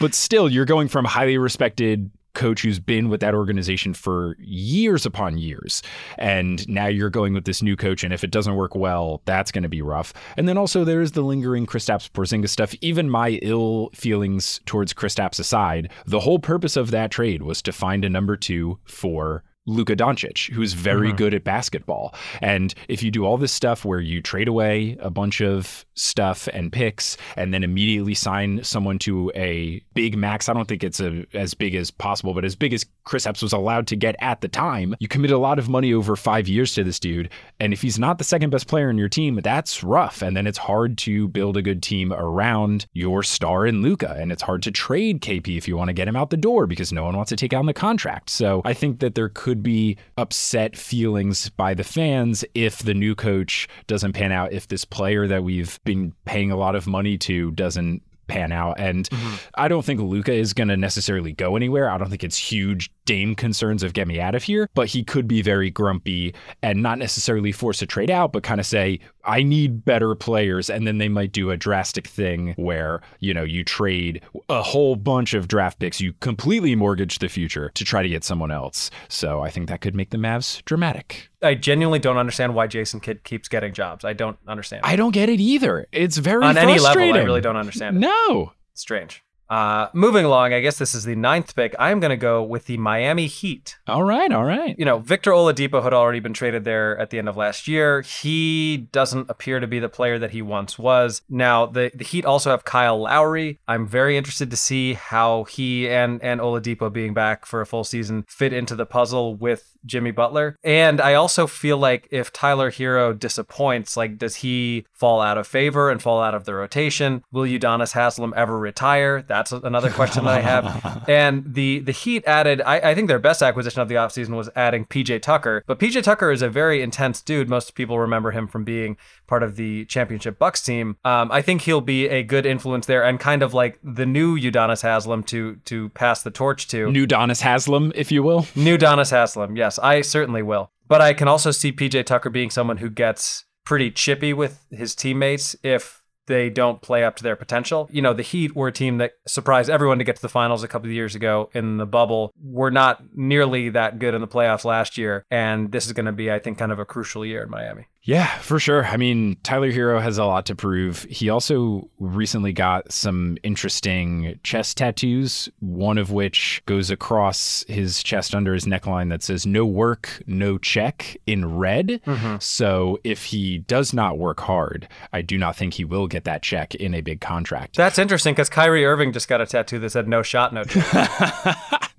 But still, you're going from highly respected coach who's been with that organization for years upon years. And now you're going with this new coach. And if it doesn't work well, that's going to be rough. And then also there's the lingering Kristaps Porzingis stuff. Even my ill feelings towards Kristaps aside, the whole purpose of that trade was to find a number two for Luka Doncic, who's very mm-hmm. good at basketball. And if you do all this stuff where you trade away a bunch of stuff and picks and then immediately sign someone to a big max, I don't think it's a, as big as possible, but as big as Kristaps was allowed to get at the time, you commit a lot of money over five years to this dude. And if he's not the second best player in your team, that's rough. And then it's hard to build a good team around your star in Luka. And it's hard to trade KP if you want to get him out the door because no one wants to take on the contract. So I think that there could could be upset feelings by the fans if the new coach doesn't pan out, if this player that we've been paying a lot of money to doesn't pan out. And mm-hmm. I don't think Luka is going to necessarily go anywhere. I don't think it's huge Dame concerns of get me out of here, but he could be very grumpy and not necessarily force a trade out, but kind of say, I need better players. And then they might do a drastic thing where, you know, you trade a whole bunch of draft picks, you completely mortgage the future to try to get someone else. So I think that could make the Mavs dramatic. I genuinely don't understand why Jason Kidd keeps getting jobs. I don't understand. I don't get it either. It's very on any level. I really don't understand it. No, strange. Uh, moving along, I guess this is the ninth pick. I'm going to go with the Miami Heat. All right, all right. You know, Victor Oladipo had already been traded there at the end of last year. He doesn't appear to be the player that he once was. Now, the, the Heat also have Kyle Lowry. I'm very interested to see how he and, and Oladipo being back for a full season fit into the puzzle with Jimmy Butler. And I also feel like if Tyler Herro disappoints, like does he fall out of favor and fall out of the rotation? Will Udonis Haslem ever retire? That's another question that I have. and the the Heat added, I, I think their best acquisition of the offseason was adding PJ Tucker. But PJ Tucker is a very intense dude. Most people remember him from being part of the championship Bucks team. Um, I think he'll be a good influence there and kind of like the new Udonis Haslem to to pass the torch to. Newdonis Haslem, if you will. Newdonis Haslem, yes. Yes, I certainly will. But I can also see PJ Tucker being someone who gets pretty chippy with his teammates if they don't play up to their potential. You know, the Heat were a team that surprised everyone to get to the finals a couple of years ago in the bubble. We're not nearly that good in the playoffs last year. And this is going to be, I think, kind of a crucial year in Miami. Yeah, for sure. I mean, Tyler Herro has a lot to prove. He also recently got some interesting chest tattoos, one of which goes across his chest under his neckline that says no work, no check in red. Mm-hmm. So if he does not work hard, I do not think he will get that check in a big contract. That's interesting because Kyrie Irving just got a tattoo that said no shot, no check.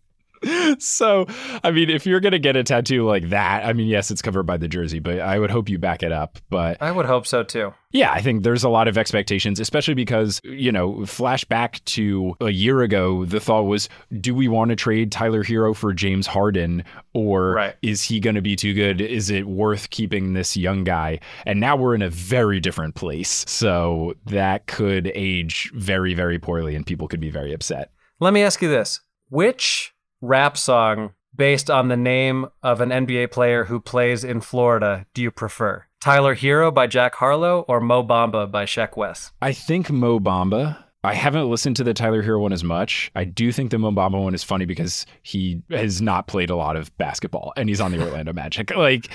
So, I mean, if you're going to get a tattoo like that, I mean, yes, it's covered by the jersey, but I would hope you back it up. But I would hope so too. Yeah, I think there's a lot of expectations, especially because, you know, flashback to a year ago, the thought was do we want to trade Tyler Herro for James Harden or right. is he going to be too good? Is it worth keeping this young guy? And now we're in a very different place. So that could age very, very poorly and people could be very upset. Let me ask you this which rap song based on the name of an NBA player who plays in Florida do you prefer? Tyler Herro by Jack Harlow or Mo Bamba by Sheck Wes? I think Mo Bamba. I haven't listened to the Tyler Herro one as much. I do think the Mo Bamba one is funny because he has not played a lot of basketball and he's on the Orlando Magic. Like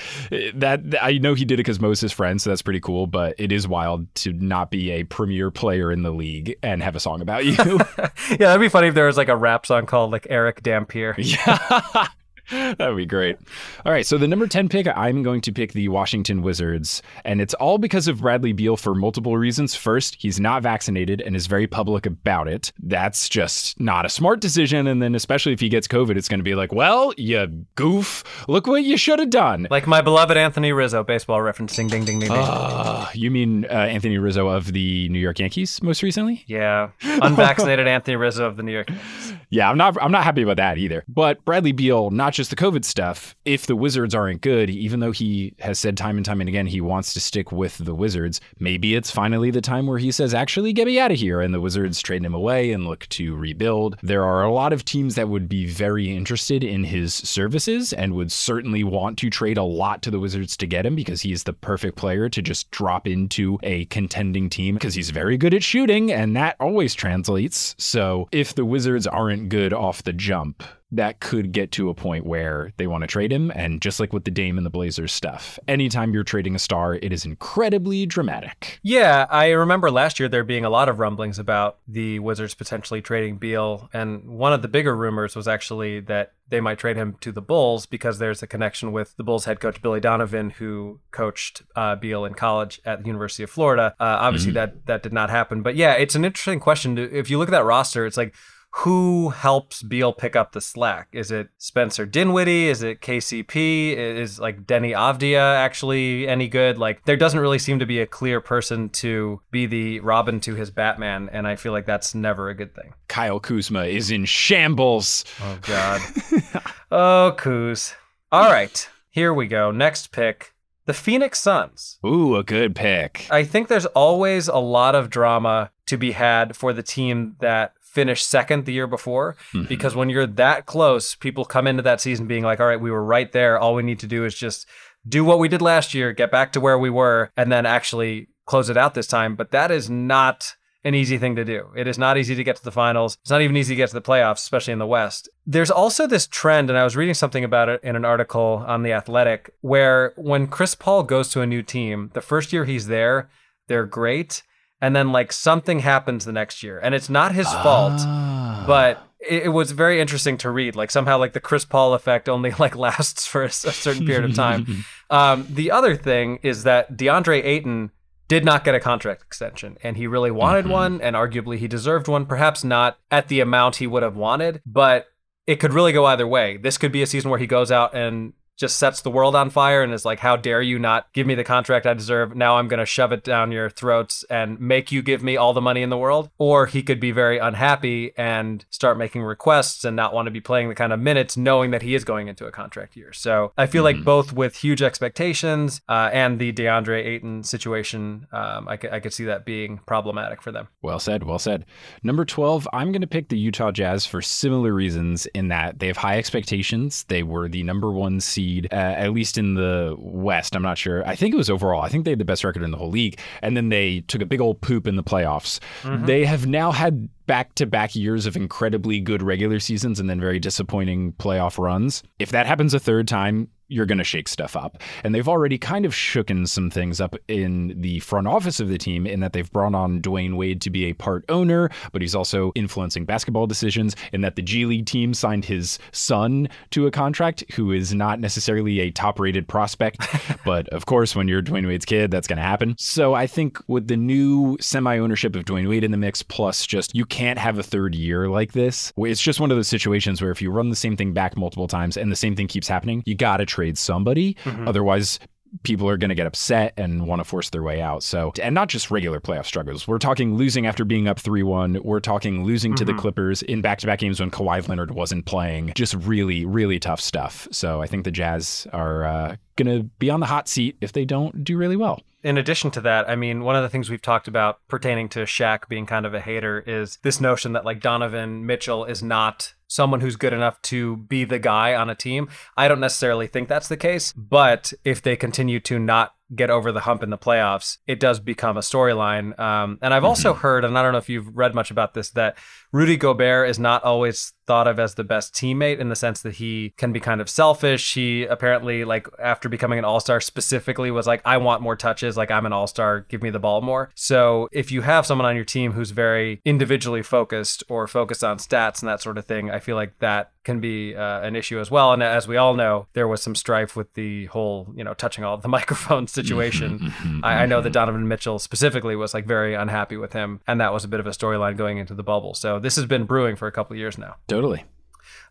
that, I know he did it because Mo's his friend, so that's pretty cool. But it is wild to not be a premier player in the league and have a song about you. yeah, that'd be funny if there was like a rap song called like Erick Dampier. Yeah. That would be great. All right, so the number 10 pick, I'm going to pick the Washington Wizards, and it's all because of Bradley Beal for multiple reasons. First, he's not vaccinated and is very public about it. That's just not a smart decision. And then, especially if he gets COVID, it's going to be like, well, you goof, look what you should have done. Like my beloved Anthony Rizzo, baseball referencing ding, ding, ding, ding. Uh, you mean uh, Anthony Rizzo of the New York Yankees most recently? Yeah, unvaccinated Anthony Rizzo of the New York Yankees. Yeah, I'm not. I'm not happy about that either. But Bradley Beal, not just the COVID stuff. If the Wizards aren't good, even though he has said time and time and again he wants to stick with the Wizards, maybe it's finally the time where he says, "Actually, get me out of here," and the Wizards trade him away and look to rebuild. There are a lot of teams that would be very interested in his services and would certainly want to trade a lot to the Wizards to get him because he's the perfect player to just drop into a contending team because he's very good at shooting and that always translates. So if the Wizards aren't good off the jump, that could get to a point where they want to trade him. And just like with the Dame and the Blazers stuff, anytime you're trading a star, it is incredibly dramatic. Yeah, I remember last year there being a lot of rumblings about the Wizards potentially trading Beal. And one of the bigger rumors was actually that they might trade him to the Bulls because there's a connection with the Bulls head coach Billy Donovan, who coached uh, Beal in college at the University of Florida. Uh, obviously, mm-hmm. that that did not happen. But yeah, it's an interesting question. If you look at that roster, it's like who helps Beal pick up the slack? Is it Spencer Dinwiddie? Is it KCP? Is like Deni Avdija actually any good? Like there doesn't really seem to be a clear person to be the Robin to his Batman, and I feel like that's never a good thing. Kyle Kuzma is in shambles. Oh God. oh Kuz. All right, here we go. Next pick. The Phoenix Suns. Ooh, a good pick. I think there's always a lot of drama to be had for the team that finished second the year before mm-hmm. because when you're that close, people come into that season being like, all right, we were right there. All we need to do is just do what we did last year, get back to where we were, and then actually close it out this time. But that is not an easy thing to do. It is not easy to get to the finals. It's not even easy to get to the playoffs, especially in the West. There's also this trend, and I was reading something about it in an article on The Athletic, where when Chris Paul goes to a new team, the first year he's there, they're great and then like something happens the next year and it's not his fault ah. but it, it, was very interesting to read like somehow like the chris paul effect only like lasts for a, a certain period of time um, the other thing is that deandre ayton did not get a contract extension and he really wanted mm-hmm. one and arguably he deserved one perhaps not at the amount he would have wanted but it could really go either way this could be a season where he goes out and just sets the world on fire and is like, How dare you not give me the contract I deserve? Now I'm going to shove it down your throats and make you give me all the money in the world. Or he could be very unhappy and start making requests and not want to be playing the kind of minutes, knowing that he is going into a contract year. So I feel mm-hmm. like both with huge expectations uh, and the DeAndre Ayton situation, um, I, could, I could see that being problematic for them. Well said. Well said. Number 12, I'm going to pick the Utah Jazz for similar reasons in that they have high expectations. They were the number one seed seed, uh, at least in the West. I'm not sure. I think it was overall. I think they had the best record in the whole league. And then they took a big old poop in the playoffs. Mm-hmm. They have now had back to back years of incredibly good regular seasons and then very disappointing playoff runs. If that happens a third time, you're going to shake stuff up. And they've already kind of shooken some things up in the front office of the team in that they've brought on Dwyane Wade to be a part owner, but he's also influencing basketball decisions, in that the G League team signed his son to a contract who is not necessarily a top rated prospect. but of course, when you're Dwyane Wade's kid, that's going to happen. So I think with the new semi ownership of Dwyane Wade in the mix, plus just you can't have a third year like this, it's just one of those situations where if you run the same thing back multiple times and the same thing keeps happening, you got to trade somebody. Mm-hmm. Otherwise, people are going to get upset and want to force their way out. So, and not just regular playoff struggles. We're talking losing after being up 3 1. We're talking losing mm-hmm. to the mm-hmm. Clippers in back to back games when Kawhi Leonard wasn't playing. Just really, really tough stuff. So, I think the Jazz are uh, going to be on the hot seat if they don't do really well in addition to that, I mean, one of the things we've talked about pertaining to Shaq being kind of a hater is this notion that like Donovan Mitchell is not someone who's good enough to be the guy on a team. I don't necessarily think that's the case, but if they continue to not get over the hump in the playoffs, it does become a storyline. Um, and I've also mm-hmm. heard, and I don't know if you've read much about this, that Rudy Gobert is not always thought of as the best teammate in the sense that he can be kind of selfish. He apparently, like, after becoming an all star, specifically was like, I want more touches. Like, I'm an all star. Give me the ball more. So if you have someone on your team who's very individually focused or focused on stats and that sort of thing, I feel like that can be uh, an issue as well. And as we all know, there was some strife with the whole, you know, touching all the microphones situation. Mm-hmm, mm-hmm, I, I, know that mm-hmm. Donovan Mitchell specifically was like very unhappy with him, and that was a bit of a storyline going into the bubble. So this has been brewing for a couple years now. Totally.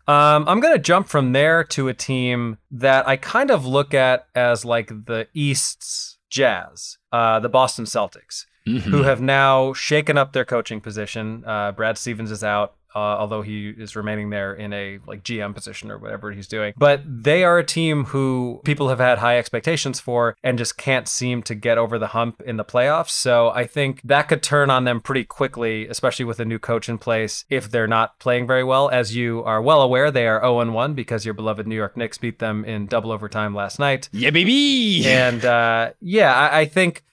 Um, I'm going to jump from there to a team that I kind of look at as like the East's Jazz, uh, the Boston Celtics. Mm-hmm. Who have now shaken up their coaching position. Uh, Brad Stevens is out uh, although he is remaining there in a like GM position or whatever he's doing. But they are a team who people have had high expectations for and just can't seem to get over the hump in the playoffs. So I think that could turn on them pretty quickly, especially with a new coach in place if they're not playing very well. As you are well aware, they are 0 1 because your beloved New York Knicks beat them in double overtime last night. Yeah, baby. And uh, yeah, I, I think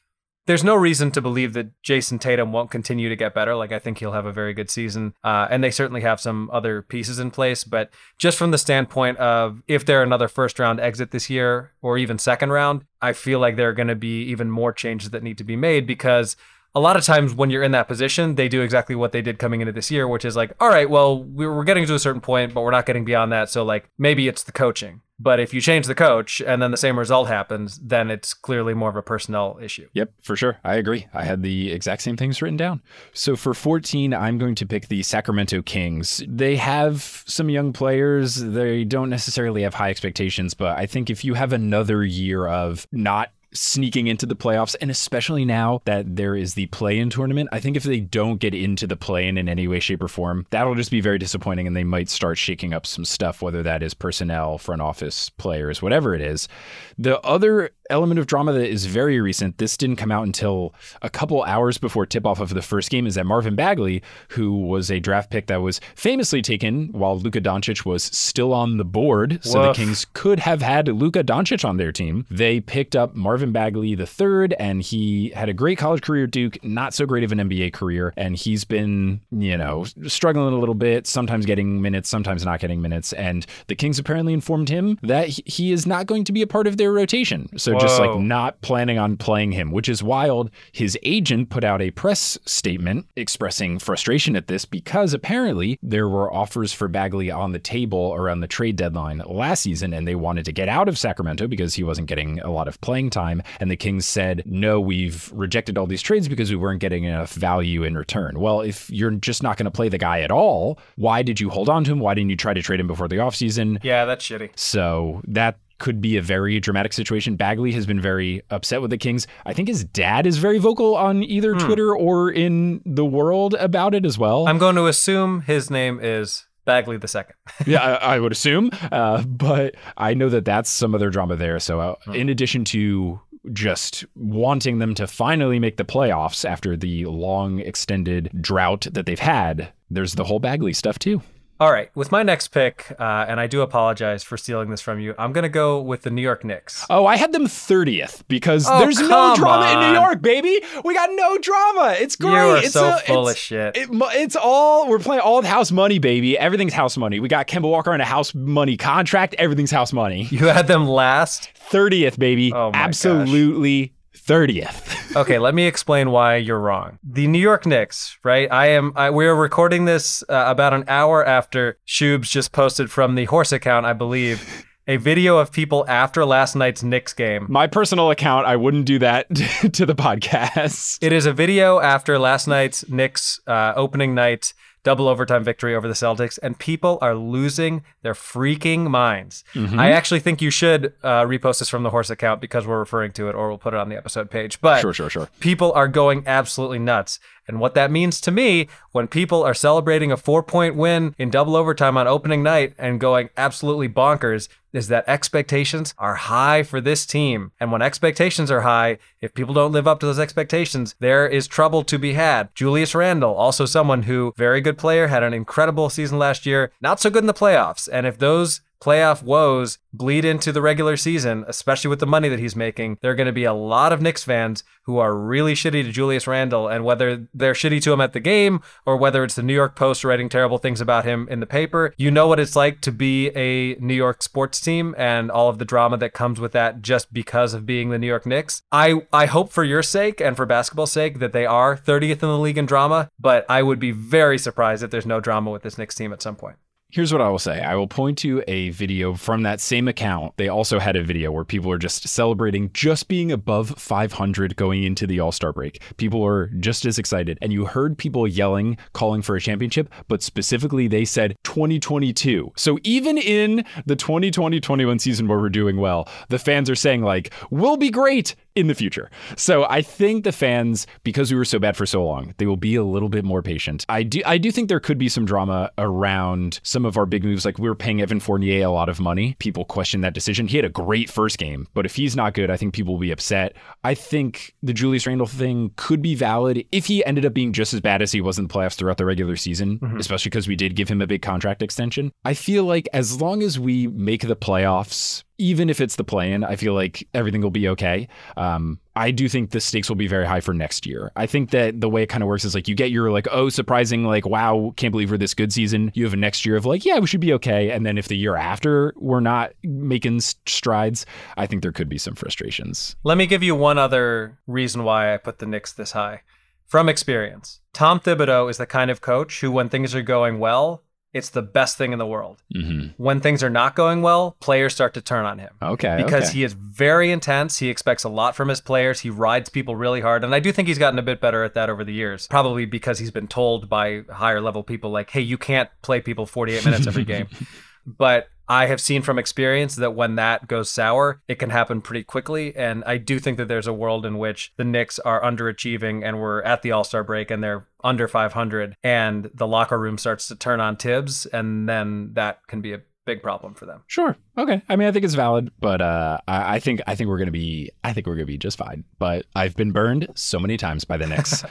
there's no reason to believe that Jayson Tatum won't continue to get better. Like I think he'll have a very good season, uh, and they certainly have some other pieces in place. But just from the standpoint of if they're another first round exit this year or even second round, I feel like there are going to be even more changes that need to be made because a lot of times when you're in that position, they do exactly what they did coming into this year, which is like, all right, well, we're getting to a certain point, but we're not getting beyond that. So, like, maybe it's the coaching. But if you change the coach and then the same result happens, then it's clearly more of a personnel issue. Yep, for sure. I agree. I had the exact same things written down. So for 14, I'm going to pick the Sacramento Kings. They have some young players. They don't necessarily have high expectations, but I think if you have another year of not sneaking into the playoffs, and especially now that there is the play in tournament. I think if they don't get into the play in in any way, shape, or form, that'll just be very disappointing, and they might start shaking up some stuff, whether that is personnel, front office, players, whatever it is. The other element of drama that is very recent, this didn't come out until a couple hours before tip off of the first game, is that Marvin Bagley, who was a draft pick that was famously taken while Luka Doncic was still on the board, so Woof. the Kings could have had Luka Doncic on their team. They picked up Marvin Bagley the third, and he had a great college career at Duke, not so great of an NBA career, and he's been, you know, struggling a little bit, sometimes getting minutes, sometimes not getting minutes, and the Kings apparently informed him that he is not going to be a part of their rotation. So Whoa. just like not planning on playing him, which is wild. His agent put out a press statement expressing frustration at this because apparently there were offers for Bagley on the table around the trade deadline last season, and they wanted to get out of Sacramento because he wasn't getting a lot of playing time. And the Kings said, no, we've rejected all these trades because we weren't getting enough value in return. Well, if you're just not going to play the guy at all, why did you hold on to him? Why didn't you try to trade him before the offseason? Yeah, that's shitty. So that could be a very dramatic situation. Bagley has been very upset with the Kings. I think his dad is very vocal on either hmm. Twitter or in the world about it as well. I'm going to assume his name is Bagley the second. yeah, I, I, would assume, uh, but I know that that's some other drama there. So, uh, hmm. in addition to just wanting them to finally make the playoffs after the long extended drought that they've had, there's the whole Bagley stuff too. All right, with my next pick, uh, and I do apologize for stealing this from you. I'm gonna go with the New York Knicks. Oh, I had them 30th because Oh, there's no drama in New. York, baby. We got no drama. It's great. You are it's so a- full it's, of shit. It, it's all we're playing all house money, baby. Everything's house money. We got Kemba Walker on a house money contract. Everything's house money. you had them last. 30th, baby. Oh my gosh. Absolutely 30th. Okay, let me explain why you're wrong. The New York Knicks, right? I am. I, we are recording this uh, about an hour after Shubes just posted from the horse account, I believe, a video of people after last night's Knicks game. My personal account, I wouldn't do that to the podcast. It is a video after last night's Knicks uh, opening night double overtime victory over the Celtics, and people are losing their freaking minds. Mm-hmm. I actually think you should uh, repost this from the horse account because we're referring to it, or we'll put it on the episode page. But Sure, sure, sure. people are going absolutely nuts. And what that means to me, when people are celebrating a four point win in double overtime on opening night and going absolutely bonkers, is that expectations are high for this team. And when expectations are high, if people don't live up to those expectations, there is trouble to be had. Julius Randle, also someone who, very good player, had an incredible season last year, not so good in the playoffs. And if those playoff woes bleed into the regular season, especially with the money that he's making, there are going to be a lot of Knicks fans who are really shitty to Julius Randle. And whether they're shitty to him at the game or whether it's the New York Post writing terrible things about him in the paper, you know what it's like to be a New York sports team and all of the drama that comes with that just because of being the New York Knicks. I, I hope for your sake and for basketball's sake that they are 30th in the league in drama, but I would be very surprised if there's no drama with this Knicks team at some point. Here's what I will say. I will point to a video from that same account. They also had a video where people are just celebrating just being above 500 going into the All Star break. People were just as excited. And you heard people yelling, calling for a championship, but specifically they said 2022. So even in the 2020 21 season where we're doing well, the fans are saying, like, we'll be great in the future. So I think the fans, because we were so bad for so long, they will be a little bit more patient. I do I do think there could be some drama around some of our big moves. Like we were paying Evan Fournier a lot of money. People question that decision. He had a great first game, but if he's not good, I think people will be upset. I think the Julius Randle thing could be valid if he ended up being just as bad as he was in the playoffs throughout the regular season, mm-hmm. especially because we did give him a big contract extension. I feel like as long as we make the playoffs even if it's the play-in, I feel like everything will be okay. Um, I do think the stakes will be very high for next year. I think that the way it kind of works is like you get your like, oh, surprising, like, wow, can't believe we're this good season. You have a next year of like, yeah, we should be okay. And then if the year after we're not making strides, I think there could be some frustrations. Let me give you one other reason why I put the Knicks this high. From experience, Tom Thibodeau is the kind of coach who, when things are going well, it's the best thing in the world. Mm-hmm. When things are not going well, players start to turn on him. Okay. Because okay. he is very intense. He expects a lot from his players. He rides people really hard. And I do think he's gotten a bit better at that over the years. Probably because he's been told by higher level people, like, hey, you can't play people 48 minutes every game. But I have seen from experience that when that goes sour, it can happen pretty quickly. And I do think that there's a world in which the Knicks are underachieving and we're at the All Star break and they're under 500 and the locker room starts to turn on Thibs. And then that can be a big problem for them. Sure. Okay. I mean, I think it's valid, but uh, I, I think I think we're gonna be I think we're gonna be just fine. But I've been burned so many times by the Knicks.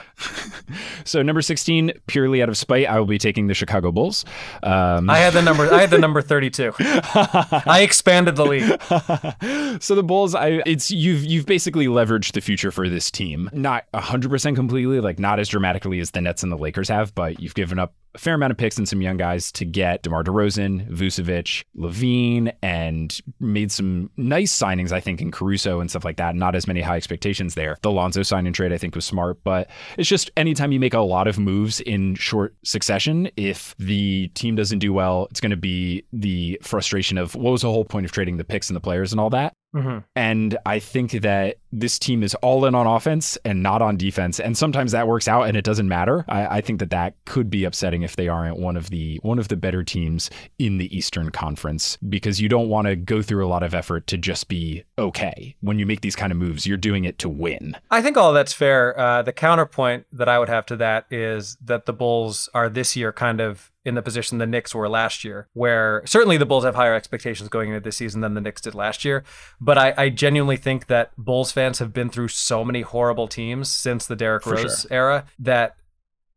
so number sixteen, purely out of spite, I will be taking the Chicago Bulls. Um, I had the number. I had the number thirty-two. I expanded the league. so the Bulls, I it's you've you've basically leveraged the future for this team, not hundred percent completely, like not as dramatically as the Nets and the Lakers have, but you've given up a fair amount of picks and some young guys to get DeMar DeRozan, Vucevic, LaVine, and made some nice signings, I think, in Caruso and stuff like that. Not as many high expectations there. The Lonzo sign and trade, I think, was smart, but it's just anytime you make a lot of moves in short succession, if the team doesn't do well, it's going to be the frustration of what was the whole point of trading the picks and the players and all that. Mm-hmm. And I think that this team is all in on offense and not on defense. And sometimes that works out and it doesn't matter. I, I, think that that could be upsetting if they aren't one of the one of the better teams in the Eastern Conference because you don't want to go through a lot of effort to just be okay. When you make these kind of moves, you're doing it to win. I think all that's fair. Uh, the counterpoint that I would have to that is that the Bulls are this year kind of in the position the Knicks were last year, where certainly the Bulls have higher expectations going into this season than the Knicks did last year. But I, I genuinely think that Bulls fans have been through so many horrible teams since the Derrick Rose sure. era that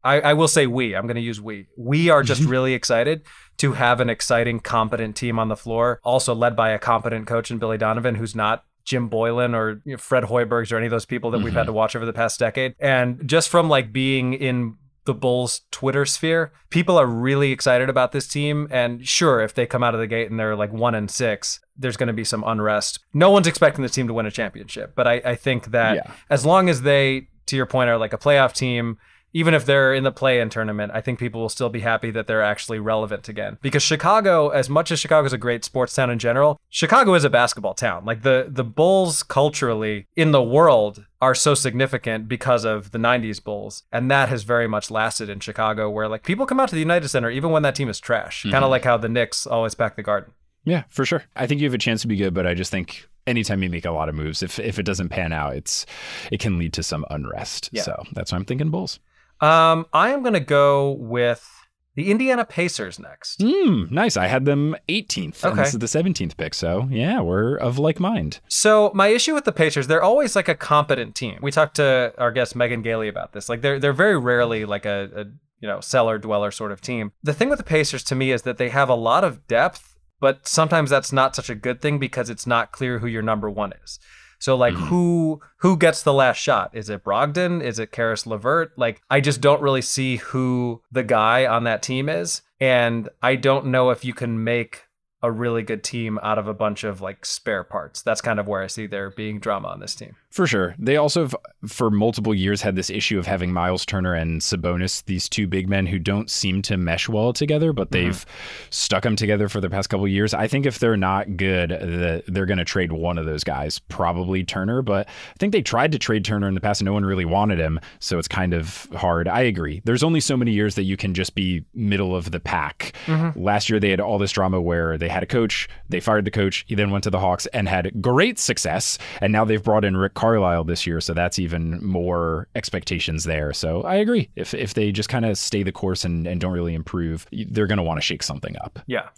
I, I will say we. I'm going to use we. We are just mm-hmm. really excited to have an exciting, competent team on the floor, also led by a competent coach in Billy Donovan, who's not Jim Boylan or you know, Fred Hoibergs or any of those people that we've had mm-hmm. to watch over the past decade. And just from like being in the Bulls Twitter sphere, people are really excited about this team. And sure, if they come out of the gate and they're like one and six, there's going to be some unrest. No one's expecting the team to win a championship, but I, I think that Yeah. as long as they, to your point, are like a playoff team. Even if they're in the play-in tournament, I think people will still be happy that they're actually relevant again. Because Chicago, as much as Chicago is a great sports town in general, Chicago is a basketball town. Like the the Bulls culturally in the world are so significant because of the 90s Bulls. And that has very much lasted in Chicago where like people come out to the United Center even when that team is trash. Mm-hmm. Kind of like how the Knicks always pack the garden. Yeah, for sure. I think you have a chance to be good, but I just think anytime you make a lot of moves, if if it doesn't pan out, it's it can lead to some unrest. Yeah. So that's why I'm thinking Bulls. Um, I am going to go with the Indiana Pacers next. Hmm, nice. I had them 18th. And Okay. this is the 17th pick. So yeah, we're of like mind. So my issue with the Pacers, they're always like a competent team. We talked to our guest Megan Gailey about this. Like they're they're very rarely like a, a you know cellar dweller sort of team. The thing with the Pacers to me is that they have a lot of depth, but sometimes that's not such a good thing because it's not clear who your number one is. So like mm-hmm. who who gets the last shot? Is it Brogdon? Is it Caris LeVert? Like I just don't really see who the guy on that team is, and I don't know if you can make a really good team out of a bunch of like spare parts. That's kind of where I see there being drama on this team. For sure. They also, have, for multiple years, had this issue of having Miles Turner and Sabonis, these two big men who don't seem to mesh well together, but mm-hmm. they've stuck them together for the past couple of years. I think if they're not good, the, they're going to trade one of those guys, probably Turner. But I think they tried to trade Turner in the past and no one really wanted him. So it's kind of hard. I agree. There's only so many years that you can just be middle of the pack. Mm-hmm. Last year, they had all this drama where they had a coach, they fired the coach, he then went to the Hawks and had great success. And now they've brought in Rick Carlisle this year. So that's even more expectations there. So I agree. If, if they just kind of stay the course and, and don't really improve, they're going to want to shake something up. Yeah.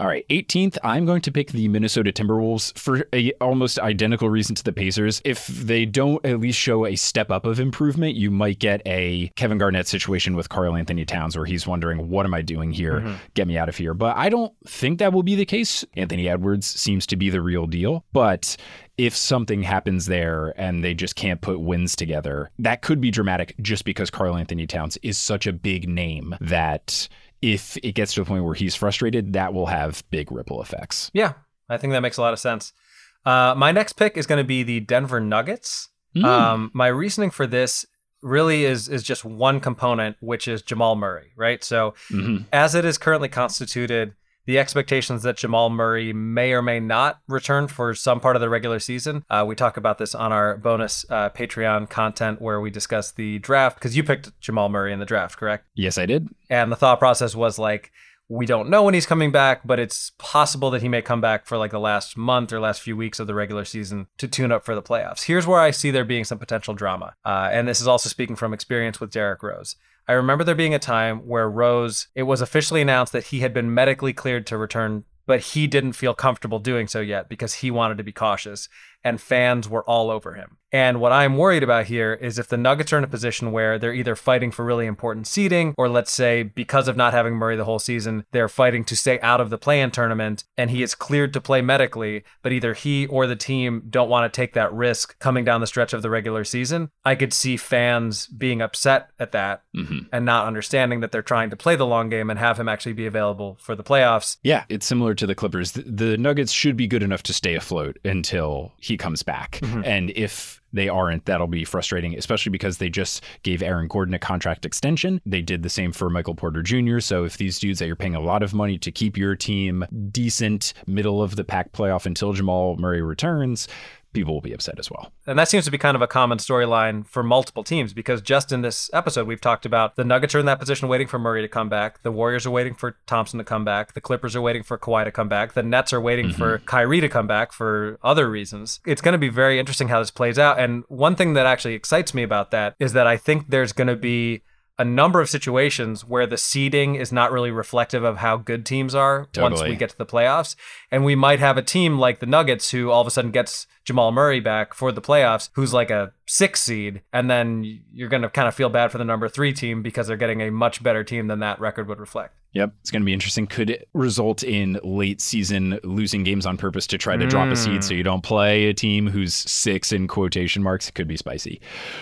All right, 18th, I'm going to pick the Minnesota Timberwolves for a almost identical reason to the Pacers. If they don't at least show a step up of improvement, you might get a Kevin Garnett situation with Karl-Anthony Towns where he's wondering, what am I doing here? Mm-hmm. Get me out of here. But I don't think that will be the case. Anthony Edwards seems to be the real deal. But if something happens there and they just can't put wins together, that could be dramatic just because Karl-Anthony Towns is such a big name that if it gets to a point where he's frustrated, that will have big ripple effects. Yeah. I think that makes a lot of sense. Uh, my next pick is going to be the Denver Nuggets. Mm. Um, my reasoning for this really is is just one component, which is Jamal Murray, right? So Mhm. as it is currently constituted, the expectations that Jamal Murray may or may not return for some part of the regular season. Uh, we talk about this on our bonus uh, Patreon content where we discuss the draft because you picked Jamal Murray in the draft, correct? Yes, I did. And the thought process was like, we don't know when he's coming back, but it's possible that he may come back for like the last month or last few weeks of the regular season to tune up for the playoffs. Here's where I see there being some potential drama. Uh, and this is also speaking from experience with Derrick Rose. I remember there being a time where Rose, it was officially announced that he had been medically cleared to return, but he didn't feel comfortable doing so yet because he wanted to be cautious, and fans were all over him. And what I'm worried about here is if the Nuggets are in a position where they're either fighting for really important seeding, or let's say because of not having Murray the whole season, they're fighting to stay out of the play in tournament, and he is cleared to play medically, but either he or the team don't want to take that risk coming down the stretch of the regular season, I could see fans being upset at that Mhm. and not understanding that they're trying to play the long game and have him actually be available for the playoffs. Yeah, it's similar to the Clippers. The, the Nuggets should be good enough to stay afloat until he comes back. And if they aren't, that'll be frustrating, especially because they just gave Aaron Gordon a contract extension. They did the same for Michael Porter Jr. So if these dudes that you're paying a lot of money to keep your team decent, middle of the pack playoff until Jamal Murray returns, people will be upset as well. And that seems to be kind of a common storyline for multiple teams because just in this episode, we've talked about the Nuggets are in that position waiting for Murray to come back. The Warriors are waiting for Thompson to come back. The Clippers are waiting for Kawhi to come back. The Nets are waiting for mm-hmm. Kyrie to come back for other reasons. It's going to be very interesting how this plays out. And one thing that actually excites me about that is that I think there's going to be a number of situations where the seeding is not really reflective of how good teams are once we get to the playoffs. And we might have a team like the Nuggets who all of a sudden gets Jamal Murray back for the playoffs, who's like a six seed, and then you're going to kind of feel bad for the number three team because they're getting a much better team than that record would reflect. Yep, it's going to be interesting. Could result in late season losing games on purpose to try to mm. drop a seed so you don't play a team who's six in quotation marks? It could be spicy.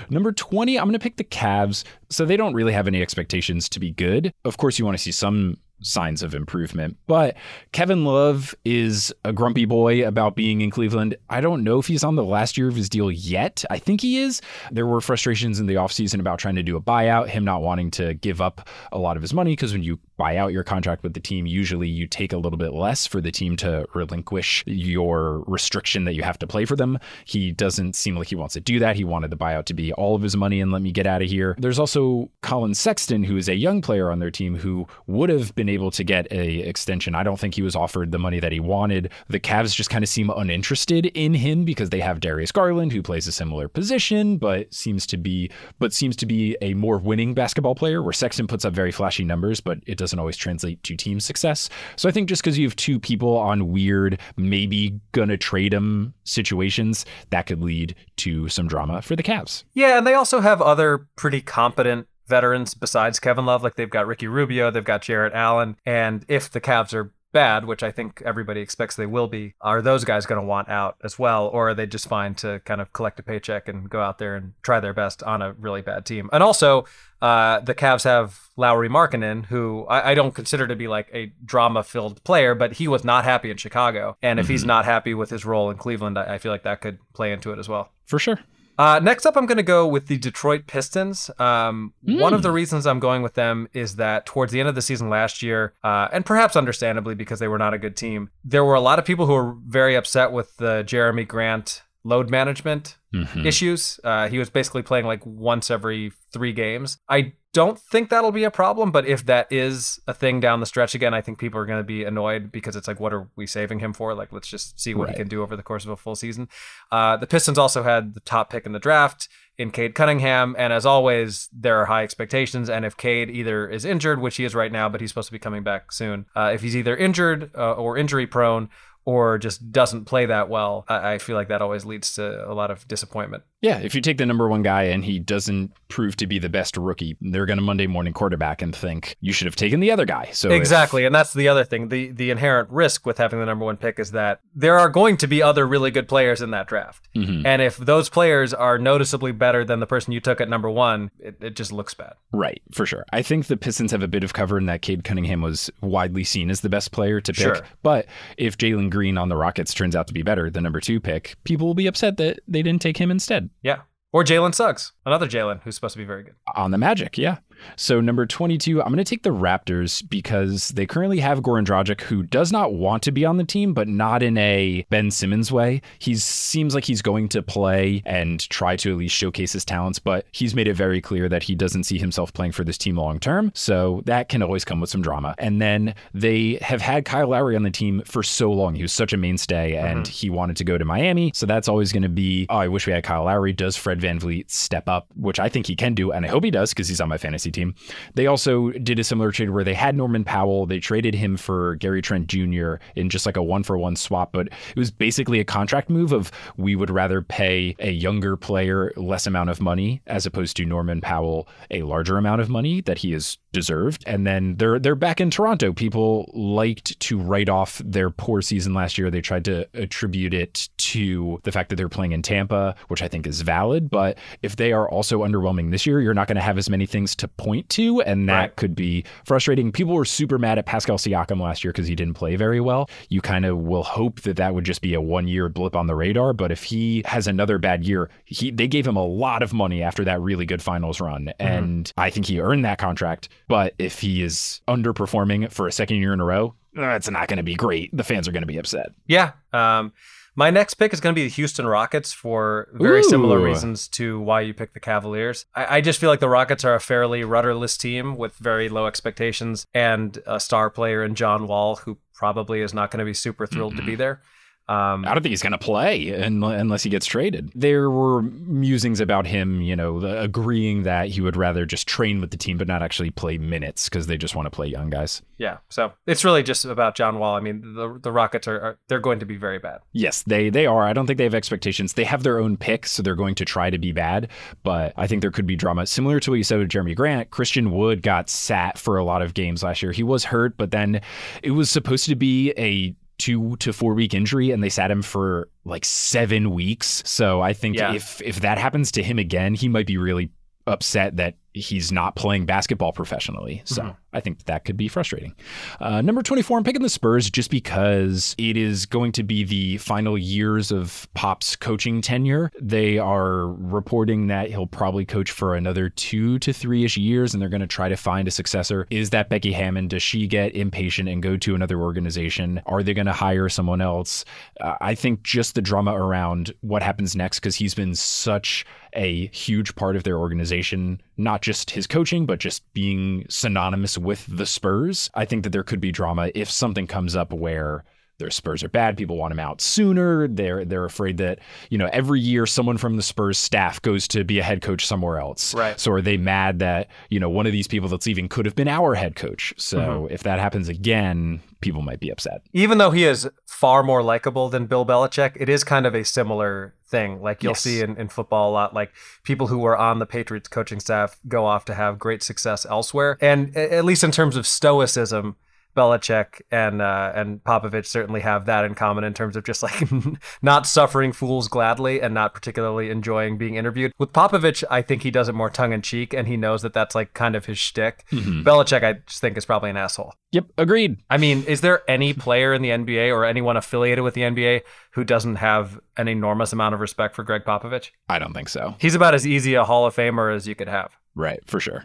Number 20, I'm going to pick the Cavs. So they don't really have any expectations to be good. Of course, you want to see some signs of improvement. But Kevin Love is a grumpy boy about being in Cleveland. I don't know if he's on the last year of his deal yet. I think he is. There were frustrations in the offseason about trying to do a buyout, him not wanting to give up a lot of his money because when you buy out your contract with the team, usually you take a little bit less for the team to relinquish your restriction that you have to play for them. He doesn't seem like he wants to do that. He wanted the buyout to be all of his money and let me get out of here. There's also Collin Sexton, who is a young player on their team who would have been able to get a extension. I don't think he was offered the money that he wanted. The Cavs just kind of seem uninterested in him because they have Darius Garland, who plays a similar position, but seems to be but seems to be a more winning basketball player. Where Sexton puts up very flashy numbers, but it doesn't always translate to team success. So I think just because you have two people on weird, maybe gonna trade them situations, that could lead to some drama for the Cavs. Yeah, and they also have other pretty competent veterans besides Kevin Love. Like they've got Ricky Rubio, they've got Jarrett Allen, and if the Cavs are bad, which I think everybody expects they will be, are those guys going to want out as well? Or are they just fine to kind of collect a paycheck and go out there and try their best on a really bad team? And also, uh, the Cavs have Lauri Markkanen, who I, I don't consider to be like a drama filled player, but he was not happy in Chicago. And if mm-hmm. he's not happy with his role in Cleveland, I, I feel like that could play into it as well. For sure. Uh, next up, I'm going to go with the Detroit Pistons. Um, mm. One of the hmm. reasons I'm going with them is that towards the end of the season last year, uh, and perhaps understandably because they were not a good team, there were a lot of people who were very upset with the Jerami Grant load management mm-hmm. issues. Uh, he was basically playing like once every three games. I don't think that'll be a problem, but if that is a thing down the stretch again, I think people are going to be annoyed because it's like, what are we saving him for? Like, let's just see what right. he can do over the course of a full season. Uh, the Pistons also had the top pick in the draft in Cade Cunningham, and as always, there are high expectations. And if Cade either is injured, which he is right now, but he's supposed to be coming back soon, uh, if he's either injured uh, or injury prone, or just doesn't play that well, I, I feel like that always leads to a lot of disappointment. Yeah, if you take the number one guy and he doesn't prove to be the best rookie, they're going to Monday morning quarterback and think you should have taken the other guy. So exactly, if... and that's the other thing. the The inherent risk with having the number one pick is that there are going to be other really good players in that draft, mm-hmm. and if those players are noticeably better than the person you took at number one, it, it just looks bad. Right, for sure. I think the Pistons have a bit of cover in that Cade Cunningham was widely seen as the best player to pick. Sure. But if Jalen Green on the Rockets turns out to be better, the number two pick, people will be upset that they didn't take him instead. Yeah. Or Jalen Suggs, another Jalen who's supposed to be very good. On the Magic, yeah. So number 22, I'm going to take the Raptors because they currently have Goran Dragic who does not want to be on the team, but not in a Ben Simmons way. He seems like he's going to play and try to at least showcase his talents, but he's made it very clear that he doesn't see himself playing for this team long term. So that can always come with some drama. And then they have had Kyle Lowry on the team for so long. He was such a mainstay and mm-hmm. he wanted to go to Miami. So that's always going to be, oh, I wish we had Kyle Lowry. Does Fred VanVleet step up, which I think he can do. And I hope he does because he's on my fantasy fantasy team. They also did a similar trade where they had Norman Powell. They traded him for Gary Trent Jr. in just like a one for one swap, but it was basically a contract move of we would rather pay a younger player less amount of money as opposed to Norman Powell a larger amount of money that he is deserved. And then they're they're back in Toronto. People liked to write off their poor season last year. They tried to attribute it to the fact that they're playing in Tampa, which I think is valid. But if they are also underwhelming this year, you're not going to have as many things to point to, and that right. could be frustrating. People were super mad at Pascal Siakam last year because he didn't play very well. You kind of will hope that that would just be a one year blip on the radar. But if he has another bad year, he they gave him a lot of money after that really good finals run, mm-hmm. and I think he earned that contract. But if he is underperforming for a second year in a row, that's not going to be great. The fans are going to be upset. Yeah. Um, my next pick is going to be the Houston Rockets for very Ooh. similar reasons to why you picked the Cavaliers. I, I, just feel like the Rockets are a fairly rudderless team with very low expectations and a star player in John Wall who probably is not going to be super thrilled mm-hmm. to be there. Um, I don't think he's going to play unless he gets traded. There were musings about him, you know, agreeing that he would rather just train with the team but not actually play minutes because they just want to play young guys. Yeah, so it's really just about John Wall. I mean, the the Rockets are, are they're going to be very bad. Yes, they they are. I don't think they have expectations. They have their own picks, so they're going to try to be bad. But I think there could be drama similar to what you said with Jerami Grant. Christian Wood got sat for a lot of games last year. He was hurt, but then it was supposed to be a two to four week injury and they sat him for like seven weeks. So I think yeah. if if that happens to him again, he might be really upset that he's not playing basketball professionally. So mm-hmm. I think that could be frustrating. Uh, number 24, I'm picking the Spurs just because it is going to be the final years of Pop's coaching tenure. They are reporting that he'll probably coach for another two to three ish years and they're going to try to find a successor. Is that Becky Hammon? Does she get impatient and go to another organization? Are they going to hire someone else? Uh, I think just the drama around what happens next because he's been such a huge part of their organization, not just his coaching, but just being synonymous with the Spurs. I think that there could be drama if something comes up where their Spurs are bad. People want him out sooner. They're they're afraid that you know every year someone from the Spurs staff goes to be a head coach somewhere else. Right. So are they mad that you know one of these people that's leaving could have been our head coach? So mm-hmm. if that happens again, people might be upset. Even though he is far more likable than Bill Belichick, it is kind of a similar thing. Like you'll yes. see in, in football a lot, like people who were on the Patriots coaching staff go off to have great success elsewhere. And at least in terms of stoicism, Belichick and uh, and Popovich certainly have that in common in terms of just like not suffering fools gladly and not particularly enjoying being interviewed. With Popovich, I think he does it more tongue in cheek, and he knows that that's like kind of his shtick. Mm-hmm. Belichick, I just think is probably an asshole. Yep, agreed. I mean, is there any player in the NBA or anyone affiliated with the NBA who doesn't have an enormous amount of respect for Gregg Popovich? I don't think so. He's about as easy a Hall of Famer as you could have. Right, for sure.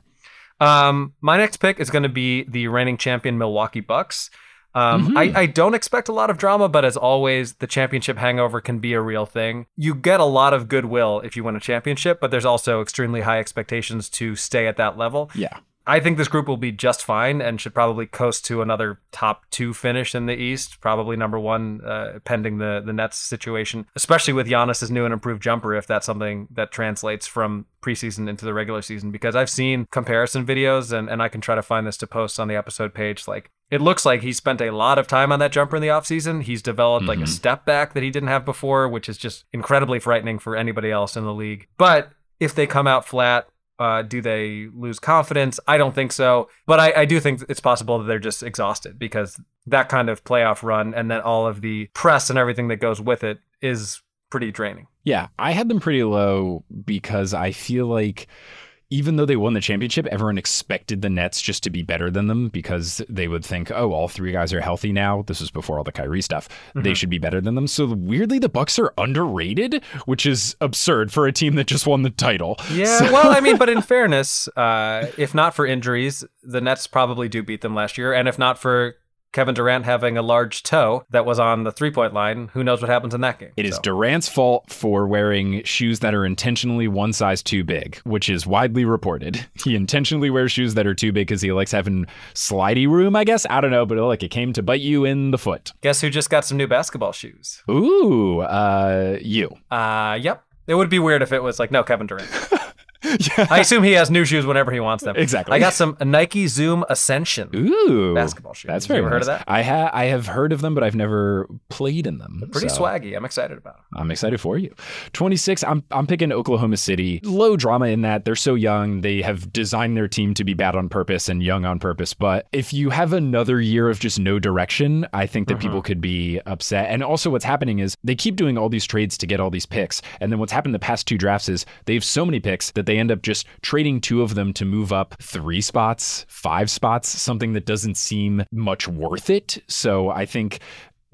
Um, my next pick is going to be the reigning champion Milwaukee Bucks. Um, mm-hmm. I, I don't expect a lot of drama, but as always, the championship hangover can be a real thing. You get a lot of goodwill if you win a championship, but there's also extremely high expectations to stay at that level. Yeah. I think this group will be just fine and should probably coast to another top two finish in the East, probably number one, uh, pending the the Nets situation, especially with Giannis's new and improved jumper, if that's something that translates from preseason into the regular season. Because I've seen comparison videos, and, and I can try to find this to post on the episode page. Like it looks like he spent a lot of time on that jumper in the offseason. He's developed mm-hmm. like a mm-hmm. step back that he didn't have before, which is just incredibly frightening for anybody else in the league. But if they come out flat, uh, do they lose confidence? I don't think so. But I, I do think it's possible that they're just exhausted because that kind of playoff run and then all of the press and everything that goes with it is pretty draining. Yeah, I had them pretty low because I feel like even though they won the championship, everyone expected the Nets just to be better than them because they would think, oh, all three guys are healthy now. This was before all the Kyrie stuff. Mm-hmm. They should be better than them. So weirdly, the Bucks are underrated, which is absurd for a team that just won the title. Yeah, so. well, I mean, but in fairness, uh, if not for injuries, the Nets probably do beat them last year, and if not for Kevin Durant having a large toe that was on the three point line. Who knows what happens in that game? It so. is Durant's fault for wearing shoes that are intentionally one size too big, which is widely reported. He intentionally wears shoes that are too big because he likes having slidey room, I guess. I don't know, but like it came to bite you in the foot. Guess who just got some new basketball shoes? Ooh, uh, you. Uh, yep. It would be weird if it was like, no, Kevin Durant. yeah. I assume he has new shoes whenever he wants them. Exactly. I got some Nike Zoom Ascension. Ooh, basketball shoes. That's very. Have heard of that? I have. I have heard of them, but I've never played in them. They're pretty so swaggy. I'm excited about them. I'm excited for you. 26. I'm I'm picking Oklahoma City. Low drama in that they're so young. They have designed their team to be bad on purpose and young on purpose. But if you have another year of just no direction, I think that mm-hmm. people could be upset. And also, what's happening is they keep doing all these trades to get all these picks. And then what's happened the past two drafts is they have so many picks that they end up just trading two of them to move up three spots, five spots, something that doesn't seem much worth it. So I think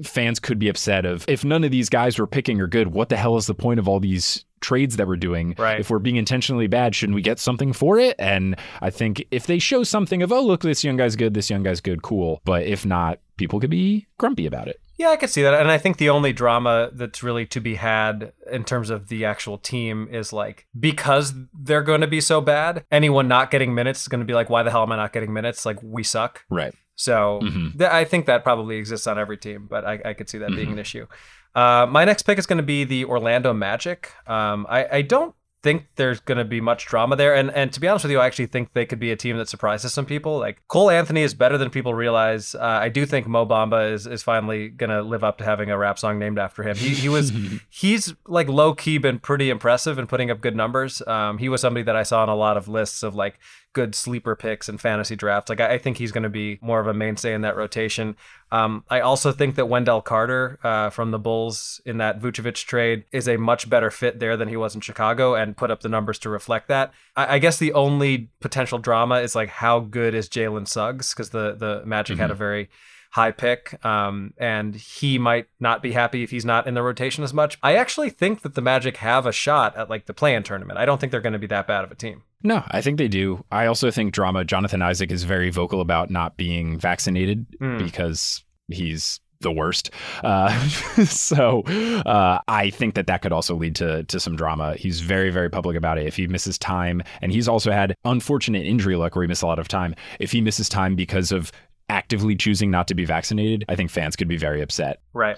fans could be upset of if none of these guys we're picking are good, what the hell is the point of all these trades that we're doing? Right. If we're being intentionally bad, shouldn't we get something for it? And I think if they show something of, oh, look, this young guy's good, this young guy's good, cool. But if not, people could be grumpy about it. Yeah, I could see that. And I think the only drama that's really to be had in terms of the actual team is like because they're going to be so bad, anyone not getting minutes is going to be like, why the hell am I not getting minutes? Like, we suck. Right. So mm-hmm. th- I think that probably exists on every team, but I, I could see that mm-hmm. being an issue. Uh, my next pick is going to be the Orlando Magic. Um, I, I don't think there's going to be much drama there. And and to be honest with you, I actually think they could be a team that surprises some people. Like Cole Anthony is better than people realize. Uh, I do think Mo Bamba is is finally going to live up to having a rap song named after him. He he was he's like low key been pretty impressive and putting up good numbers. Um, he was somebody that I saw on a lot of lists of like good sleeper picks and fantasy drafts. Like I, I think he's going to be more of a mainstay in that rotation. Um, I also think that Wendell Carter uh, from the Bulls in that Vucevic trade is a much better fit there than he was in Chicago and put up the numbers to reflect that. I, I guess the only potential drama is like how good is Jalen Suggs because the the Magic mm-hmm. had a mm-hmm. very high pick, um, and he might not be happy if he's not in the rotation as much. I actually think that the Magic have a shot at like the play-in tournament. I don't think they're going to be that bad of a team. No, I think they do. I also think drama. Jonathan Isaac is very vocal about not being vaccinated mm. because he's the worst. Uh, so uh, I think that that could also lead to to some drama. He's very very public about it. If he misses time, and he's also had unfortunate injury luck where he missed a lot of time. If he misses time because of actively choosing not to be vaccinated, I think fans could be very upset. Right.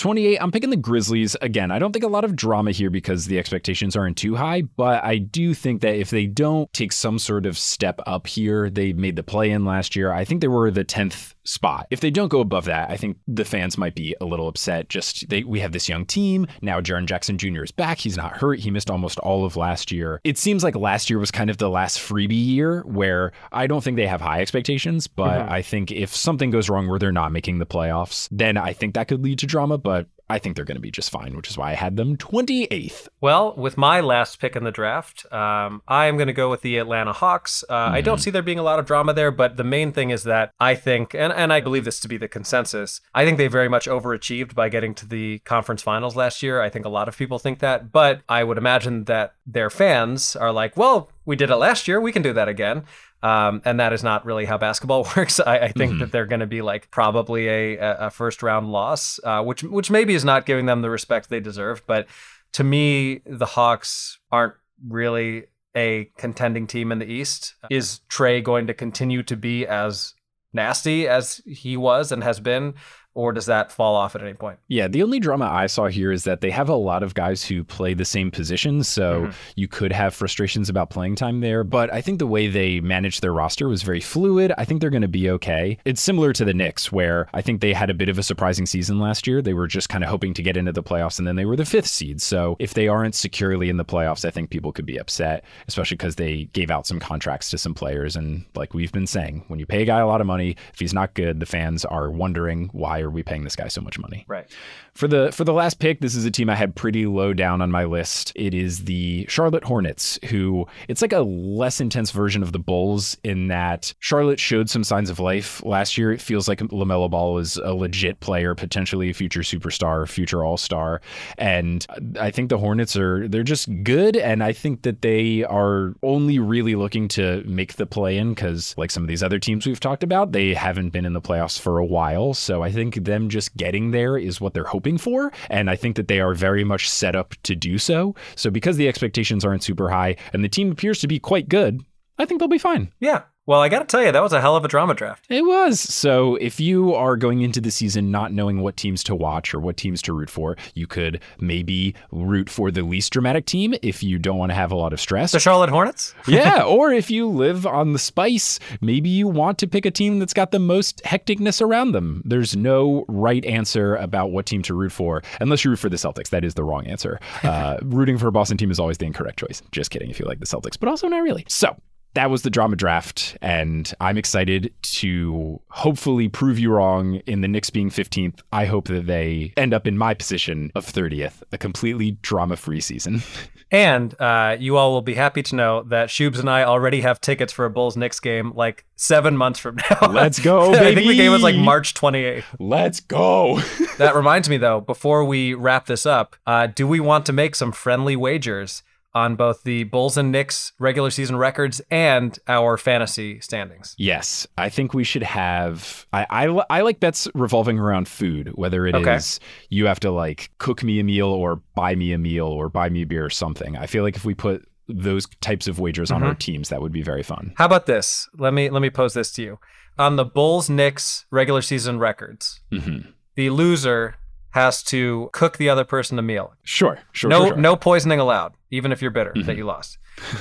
28, I'm picking the Grizzlies. Again, I don't think a lot of drama here because the expectations aren't too high, but I do think that if they don't take some sort of step up here, they made the play in last year. I think they were the 10th spot. If they don't go above that, I think the fans might be a little upset. Just they, we have this young team. Now Jaren Jackson Jr. is back. He's not hurt. He missed almost all of last year. It seems like last year was kind of the last freebie year where I don't think they have high expectations, but mm-hmm. I think if something goes wrong where they're not making the playoffs, then I think that could lead to drama. But I think they're going to be just fine, which is why I had them 28th. Well, with my last pick in the draft, um, I am going to go with the Atlanta Hawks. Uh, mm-hmm. I don't mm-hmm. see there being a lot of drama there, but the main thing is that I think, and, and I believe this to be the consensus, I think they very much overachieved by getting to the conference finals last year. I think a lot of people think that, but I would imagine that their fans are like, well, we did it last year, we can do that again. Um, and that is not really how basketball works. I, I think mm-hmm. that they're going to be like probably a, a first round loss, uh, which which maybe is not giving them the respect they deserve. But to me, the Hawks aren't really a contending team in the East. Is Trae going to continue to be as nasty as he was and has been? Or does that fall off at any point? Yeah, the only drama I saw here is that they have a lot of guys who play the same positions, so mm-hmm. you could have frustrations about playing time there. But I think the way they managed their roster was very fluid. I think they're going to be okay. It's similar to the Knicks, where I think they had a bit of a surprising season last year. They were just kind of hoping to get into the playoffs, and then they were the fifth seed. So if they aren't securely in the playoffs, I think people could be upset, especially because they gave out some contracts to some players. And like we've been saying, when you pay a guy a lot of money, if he's not good, the fans are wondering why are we paying this guy so much money? Right. For the for the last pick, this is a team I had pretty low down on my list. It is the Charlotte Hornets, who it's like a less intense version of the Bulls in that Charlotte showed some signs of life last year. It feels like LaMelo Ball is a legit player, potentially a future superstar, future all-star. And I think the Hornets are they're just good and I think that they are only really looking to make the play in cuz like some of these other teams we've talked about, they haven't been in the playoffs for a while. So I think them just getting there is what they're hoping for. And I think that they are very much set up to do so. So because the expectations aren't super high and the team appears to be quite good, I think they'll be fine. Yeah. Well, I got to tell you, that was a hell of a drama draft. It was. So, if you are going into the season not knowing what teams to watch or what teams to root for, you could maybe root for the least dramatic team if you don't want to have a lot of stress. The Charlotte Hornets? yeah. Or if you live on the spice, maybe you want to pick a team that's got the most hecticness around them. There's no right answer about what team to root for, unless you root for the Celtics. That is the wrong answer. Uh, rooting for a Boston team is always the incorrect choice. Just kidding if you like the Celtics, but also not really. So, that was the drama draft, and I'm excited to hopefully prove you wrong in the Knicks being 15th. I hope that they end up in my position of 30th, a completely drama free season. And uh, you all will be happy to know that Shubes and I already have tickets for a Bulls Knicks game like seven months from now. Let's go, baby. I think the game was like March 28th. Let's go. that reminds me, though, before we wrap this up, uh, do we want to make some friendly wagers? On both the Bulls and Knicks regular season records and our fantasy standings. Yes, I think we should have. I I, I like bets revolving around food, whether it okay. is you have to like cook me a meal or buy me a meal or buy me a beer or something. I feel like if we put those types of wagers mm-hmm. on our teams, that would be very fun. How about this? Let me let me pose this to you. On the Bulls Knicks regular season records, mm-hmm. the loser has to cook the other person a meal. Sure, sure. No, sure, sure. no poisoning allowed, even if you're bitter that mm-hmm. you lost.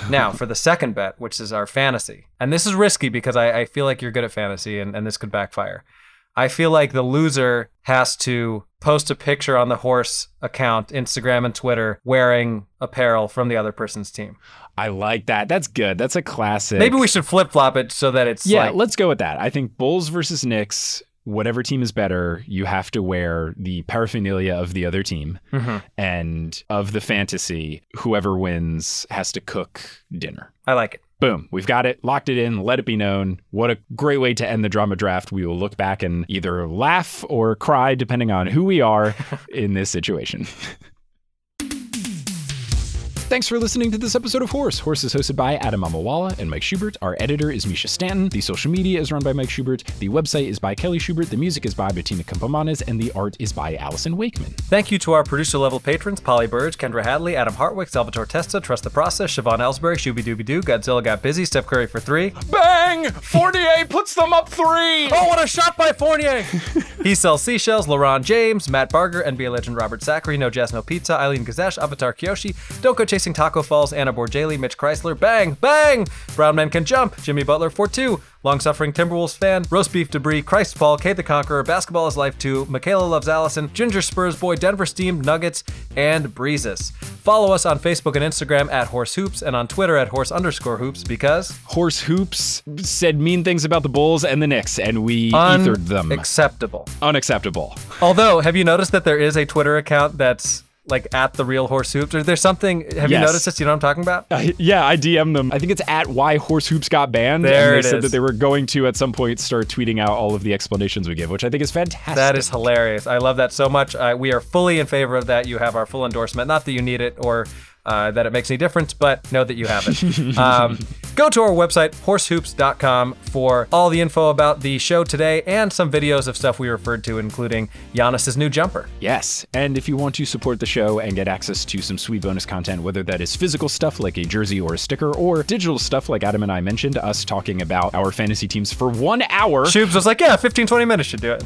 now, for the second bet, which is our fantasy, and this is risky because I, I feel like you're good at fantasy and, and this could backfire. I feel like the loser has to post a picture on the horse account, Instagram and Twitter, wearing apparel from the other person's team. I like that. That's good. That's a classic. Maybe we should flip flop it so that it's Yeah, like let's go with that. I think Bulls versus Knicks. Whatever team is better, you have to wear the paraphernalia of the other team, Mhm. and of the fantasy, whoever wins has to cook dinner. I like it. Boom, we've got it, locked it in, let it be known. What a great way to end the drama draft. We will look back and either laugh or cry, depending on who we are in this situation. Thanks for listening to this episode of Horse. Horse is hosted by Adam Mamawala and Mike Schubert. Our editor is Mischa Stanton. The social media is run by Mike Schubert. The website is by Kelly Schubert. The music is by Bettina Campomanes. And the art is by Allyson Wakeman. Thank you to our producer level patrons Polly Burge, Kendra Hadley, Adam Hartwick, Salvatore Testa, Trust the Process, Siobhan Ellsbury, Shooby Dooby Doo, Godzilla Got Busy, Steph Curry for three. Bang! 48 puts them up three! Oh, what a shot by Fournier! he sells seashells, LaRon James, Matt Barger, NBA legend Robert Zachary, No Jazz No Pizza, Eileen Gazesh, Avatar Kyoshi, Don't Go Chasing Taco Falls, Anna Borjali, Mitch Chrysler, Bang! Bang! Brown Men Can Jump, Jimmy Butler for two, Long Suffering Timberwolves fan, Roast Beef Debris, Christ Paul, Kate the Conqueror, Basketball is Life 2, Michaela Loves Allison, Ginger Spurs Boy, Denver Steam, Nuggets, and Breezes. Follow us on Facebook and Instagram at Horse Hoops and on Twitter at Horse underscore Hoops because Horse Hoops said mean things about the Bulls and the Knicks, and we ethered them. unacceptable. Unacceptable. Although, have you noticed that there is a Twitter account that's like at the real horse hoops? Or there's something. Have you noticed this? You know what I'm talking about? Uh, yeah, I DM them. I think it's at why horse hoops got banned. There and they it said is. that they were going to at some point start tweeting out all of the explanations we give, which I think is fantastic. That is hilarious. I love that so much. Uh, we are fully in favor of that. You have our full endorsement. Not that you need it or uh, that it makes any difference, but know that you have it. um, go to our website, horsehoops.com, for all the info about the show today and some videos of stuff we referred to, including Giannis's new jumper. Yes, and if you want to support the show and get access to some sweet bonus content, whether that is physical stuff like a jersey or a sticker, or digital stuff like Adam and I mentioned, us talking about our fantasy teams for one hour, Shoobs was like, yeah, 15, 20 minutes should do it.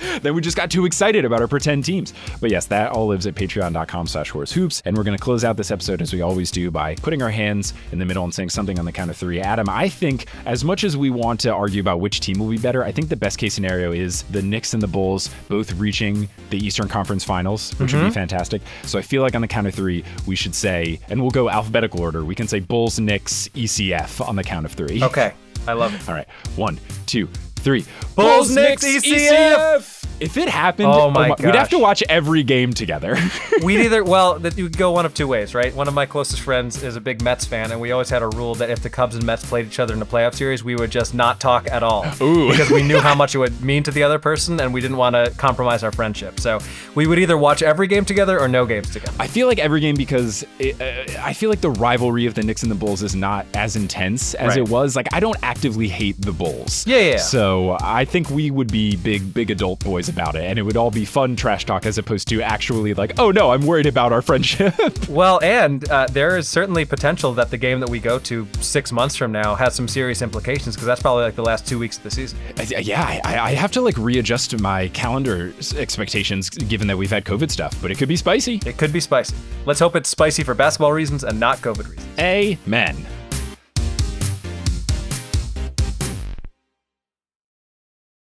then we just got too excited about our pretend teams. But yes, that all lives at patreon.com slash horsehoops. And we're going to close out this episode as we always do by putting our hands in the middle and saying something on the count of three. Adam, I think as much as we want to argue about which team will be better, I think the best case scenario is the Knicks and the Bulls both reaching the Eastern Conference Finals, which would be mm-hmm. fantastic. So I feel like on the count of three, we should say, and we'll go alphabetical order. We can say Bulls, Knicks, ECF on the count of three. okay, I love it. All right. One, two, three. Bulls, Knicks, ECF. If it happened, Oh my we'd have to watch every game together. We'd either well, that you go one of two ways, right? One of my closest friends is a big Mets fan, and we always had a rule that if the Cubs and Mets played each other in a playoff series, we would just not talk at all Ooh. because we knew how much it would mean to the other person, and we didn't want to compromise our friendship. So we would either watch every game together or no games together. I feel like every game because it, uh, I feel like the rivalry of the Knicks and the Bulls is not as intense as Right. it was. Like I don't actively hate the Bulls. Yeah, yeah, yeah. So I think we would be big, big adult boys about it, and it would all be fun trash talk as opposed to actually like, oh no, I'm worried about our friendship. Well, and uh, there is certainly potential that the game that we go to six months from now has some serious implications because that's probably like the last two weeks of the season. yeah, I, I have to like readjust my calendar expectations given that we've had COVID stuff, but it could be spicy. It could be spicy. Let's hope it's spicy for basketball reasons and not COVID reasons. Amen.